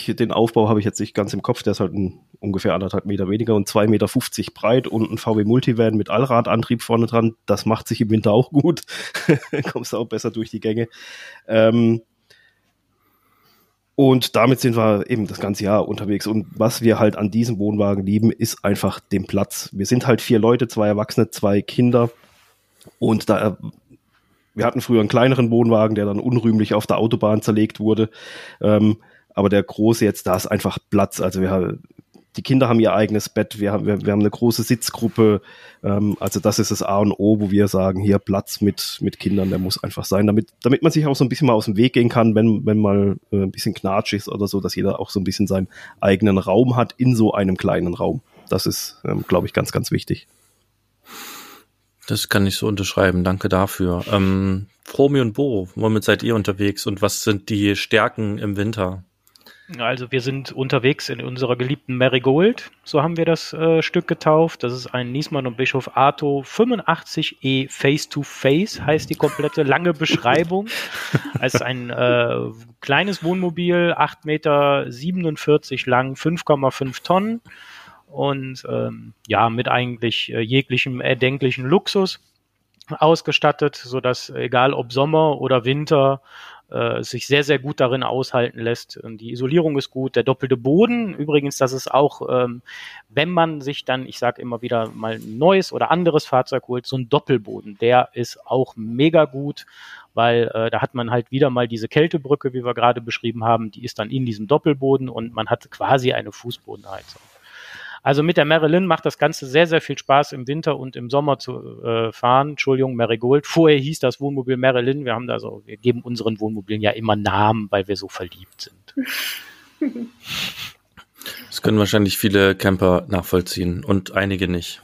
Meter. Den Aufbau habe ich jetzt nicht ganz im Kopf, der ist halt ein, ungefähr anderthalb Meter weniger und 2,50 Meter breit und ein VW Multivan mit Allradantrieb vorne dran. Das macht sich im Winter auch gut. Kommst du auch besser durch die Gänge. Ähm, und damit sind wir eben das ganze Jahr unterwegs. Und was wir halt an diesem Wohnwagen lieben, ist einfach den Platz. Wir sind halt vier Leute, zwei Erwachsene, zwei Kinder. Und da, wir hatten früher einen kleineren Wohnwagen, der dann unrühmlich auf der Autobahn zerlegt wurde. Ähm, aber der große jetzt, da ist einfach Platz. Also wir, die Kinder haben ihr eigenes Bett, wir haben, wir, wir haben eine große Sitzgruppe. Ähm, also das ist das A und O, wo wir sagen, hier Platz mit, mit Kindern, der muss einfach sein, damit, damit man sich auch so ein bisschen mal aus dem Weg gehen kann, wenn, wenn mal äh, ein bisschen Knatsch ist oder so, dass jeder auch so ein bisschen seinen eigenen Raum hat in so einem kleinen Raum. Das ist, ähm, glaube ich, ganz, ganz wichtig. Das kann ich so unterschreiben. Danke dafür. Ähm, Fromi und Bo, womit seid ihr unterwegs und was sind die Stärken im Winter? Also wir sind unterwegs in unserer geliebten Marigold, so haben wir das äh, Stück getauft. Das ist ein Niesmann und Bischof Arto 85E Face to Face, heißt die komplette lange Beschreibung. Als ein äh, kleines Wohnmobil, 8,47 Meter lang, 5,5 Tonnen und ähm, ja, mit eigentlich äh, jeglichem erdenklichen Luxus ausgestattet, so dass egal ob Sommer oder Winter äh, sich sehr, sehr gut darin aushalten lässt. Die Isolierung ist gut, der doppelte Boden. Übrigens, das ist auch, ähm, wenn man sich dann, ich sage immer wieder, mal ein neues oder anderes Fahrzeug holt, so ein Doppelboden, der ist auch mega gut, weil äh, da hat man halt wieder mal diese Kältebrücke, wie wir gerade beschrieben haben, die ist dann in diesem Doppelboden und man hat quasi eine Fußbodenheizung. Also mit der Marilyn macht das Ganze sehr, sehr viel Spaß im Winter und im Sommer zu äh, fahren. Entschuldigung, Marigold. Vorher hieß das Wohnmobil Marilyn. Wir haben da so, wir geben unseren Wohnmobilen ja immer Namen, weil wir so verliebt sind. Das können wahrscheinlich viele Camper nachvollziehen und einige nicht.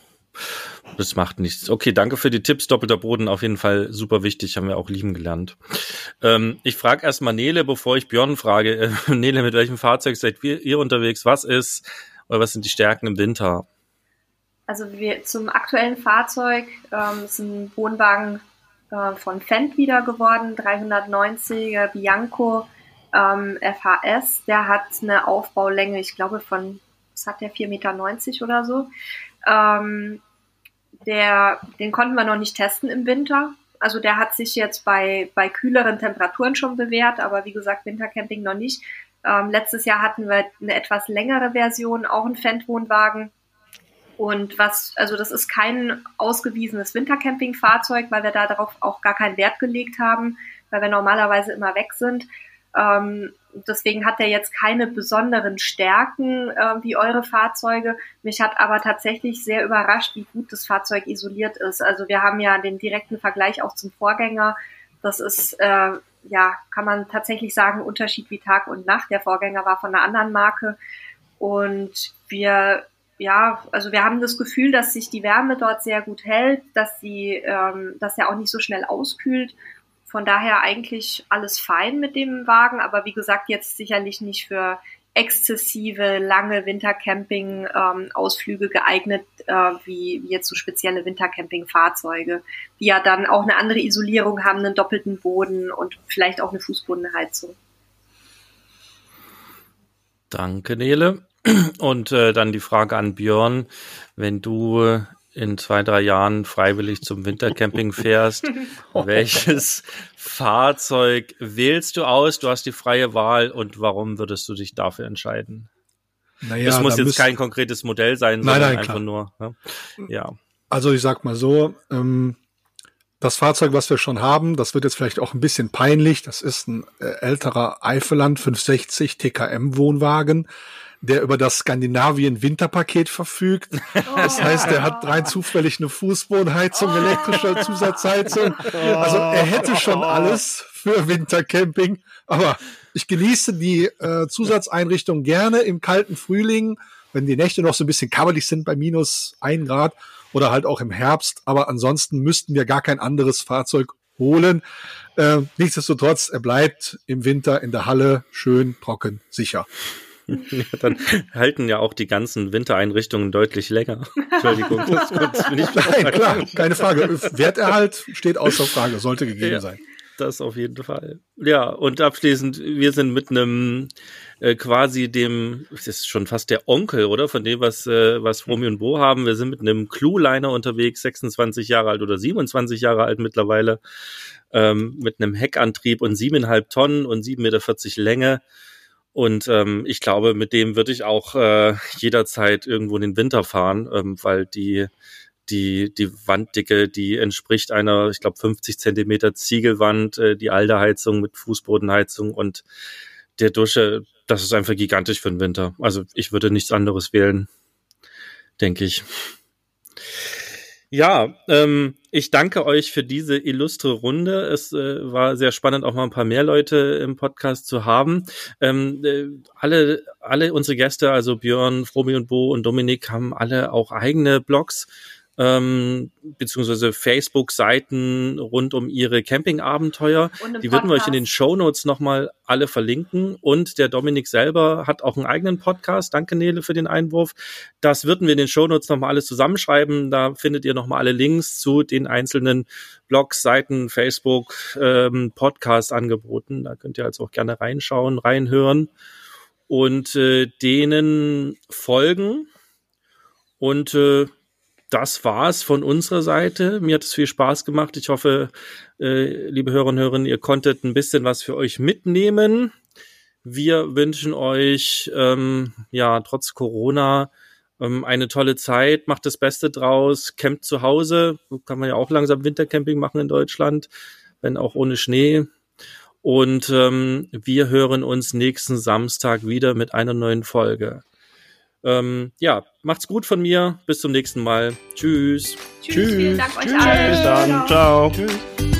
Das macht nichts. Okay, danke für die Tipps. Doppelter Boden auf jeden Fall super wichtig, haben wir auch lieben gelernt. Ähm, ich frage erstmal Nele, bevor ich Björn frage. Äh, Nele, mit welchem Fahrzeug seid ihr unterwegs? Was ist oder was sind die Stärken im Winter? Also wir zum aktuellen Fahrzeug ähm, ist ein Wohnwagen äh, von Fendt wieder geworden, 390er Bianco ähm, FHS. Der hat eine Aufbaulänge, ich glaube von, was hat der, 4,90 Meter oder so. Ähm, der, den konnten wir noch nicht testen im Winter. Also der hat sich jetzt bei, bei kühleren Temperaturen schon bewährt, aber wie gesagt, Wintercamping noch nicht. Ähm, letztes Jahr hatten wir eine etwas längere Version, auch ein Fendt-Wohnwagen. Und was, also das ist kein ausgewiesenes Wintercamping-Fahrzeug, weil wir da darauf auch gar keinen Wert gelegt haben, weil wir normalerweise immer weg sind. Ähm, deswegen hat er jetzt keine besonderen Stärken äh, wie eure Fahrzeuge. Mich hat aber tatsächlich sehr überrascht, wie gut das Fahrzeug isoliert ist. Also wir haben ja den direkten Vergleich auch zum Vorgänger. Das ist äh, ja, kann man tatsächlich sagen, Unterschied wie Tag und Nacht. Der Vorgänger war von einer anderen Marke. Und wir, ja, also wir haben das Gefühl, dass sich die Wärme dort sehr gut hält, dass sie, ähm, dass er auch nicht so schnell auskühlt. Von daher eigentlich alles fein mit dem Wagen, aber wie gesagt, jetzt sicherlich nicht für exzessive, lange Wintercamping-Ausflüge ähm, geeignet, äh, wie, wie jetzt so spezielle Wintercamping-Fahrzeuge, die ja dann auch eine andere Isolierung haben, einen doppelten Boden und vielleicht auch eine Fußbodenheizung. Danke, Nele. Und äh, dann die Frage an Björn, wenn du in zwei, drei Jahren freiwillig zum Wintercamping fährst, welches Fahrzeug wählst du aus? Du hast die freie Wahl und warum würdest du dich dafür entscheiden? Naja, das muss jetzt kein konkretes Modell sein, sondern nein, nein, einfach klar. nur. Ne? Ja. Also ich sag mal so, ähm, das Fahrzeug, was wir schon haben, das wird jetzt vielleicht auch ein bisschen peinlich. Das ist ein äh, älterer Eifeland 560 TKM Wohnwagen der über das Skandinavien Winterpaket verfügt. Das heißt, er hat rein zufällig eine Fußbodenheizung, elektrische Zusatzheizung. Also er hätte schon alles für Wintercamping. Aber ich genieße die äh, Zusatzeinrichtung gerne im kalten Frühling, wenn die Nächte noch so ein bisschen kabbelig sind bei minus ein Grad oder halt auch im Herbst. Aber ansonsten müssten wir gar kein anderes Fahrzeug holen. Äh, nichtsdestotrotz, er bleibt im Winter in der Halle schön trocken sicher. ja, dann halten ja auch die ganzen Wintereinrichtungen deutlich länger. Entschuldigung, das, bin ich Nein, klar, keine Frage. Werterhalt steht außer Frage, sollte gegeben ja. sein. Das auf jeden Fall. Ja, und abschließend, wir sind mit einem äh, quasi dem, das ist schon fast der Onkel, oder? Von dem, was, äh, was Romy und Bo haben. Wir sind mit einem Clue-Liner unterwegs, 26 Jahre alt oder 27 Jahre alt mittlerweile, ähm, mit einem Heckantrieb und siebeneinhalb Tonnen und 7,40 Meter Länge. Und ähm, ich glaube, mit dem würde ich auch äh, jederzeit irgendwo in den Winter fahren, ähm, weil die die, die Wanddicke, die entspricht einer, ich glaube, 50 Zentimeter Ziegelwand, äh, die alte Heizung mit Fußbodenheizung und der Dusche, das ist einfach gigantisch für den Winter. Also ich würde nichts anderes wählen, denke ich. Ja, ähm, ich danke euch für diese illustre Runde. Es äh, war sehr spannend, auch mal ein paar mehr Leute im Podcast zu haben. Ähm, äh, alle, alle unsere Gäste, also Björn, Fromi und Bo und Dominik, haben alle auch eigene Blogs ähm, beziehungsweise Facebook-Seiten rund um ihre Campingabenteuer. Die würden wir euch in den Show Notes nochmal alle verlinken. Und der Dominik selber hat auch einen eigenen Podcast. Danke, Nele, für den Einwurf. Das würden wir in den Show Notes nochmal alles zusammenschreiben. Da findet ihr nochmal alle Links zu den einzelnen Blogs, Seiten, Facebook, ähm, Podcast-Angeboten. Da könnt ihr also auch gerne reinschauen, reinhören und äh, denen folgen. Und äh, das war's von unserer Seite. Mir hat es viel Spaß gemacht. Ich hoffe, äh, liebe Hörerinnen und Hörer, ihr konntet ein bisschen was für euch mitnehmen. Wir wünschen euch ähm, ja trotz Corona ähm, eine tolle Zeit. Macht das Beste draus. Campt zu Hause. Kann man ja auch langsam Wintercamping machen in Deutschland, wenn auch ohne Schnee. Und ähm, wir hören uns nächsten Samstag wieder mit einer neuen Folge. Ähm, ja, macht's gut von mir. Bis zum nächsten Mal. Tschüss. Tschüss. Tschüss. Vielen Dank euch Tschüss. allen. Bis dann. Ciao. Tschüss.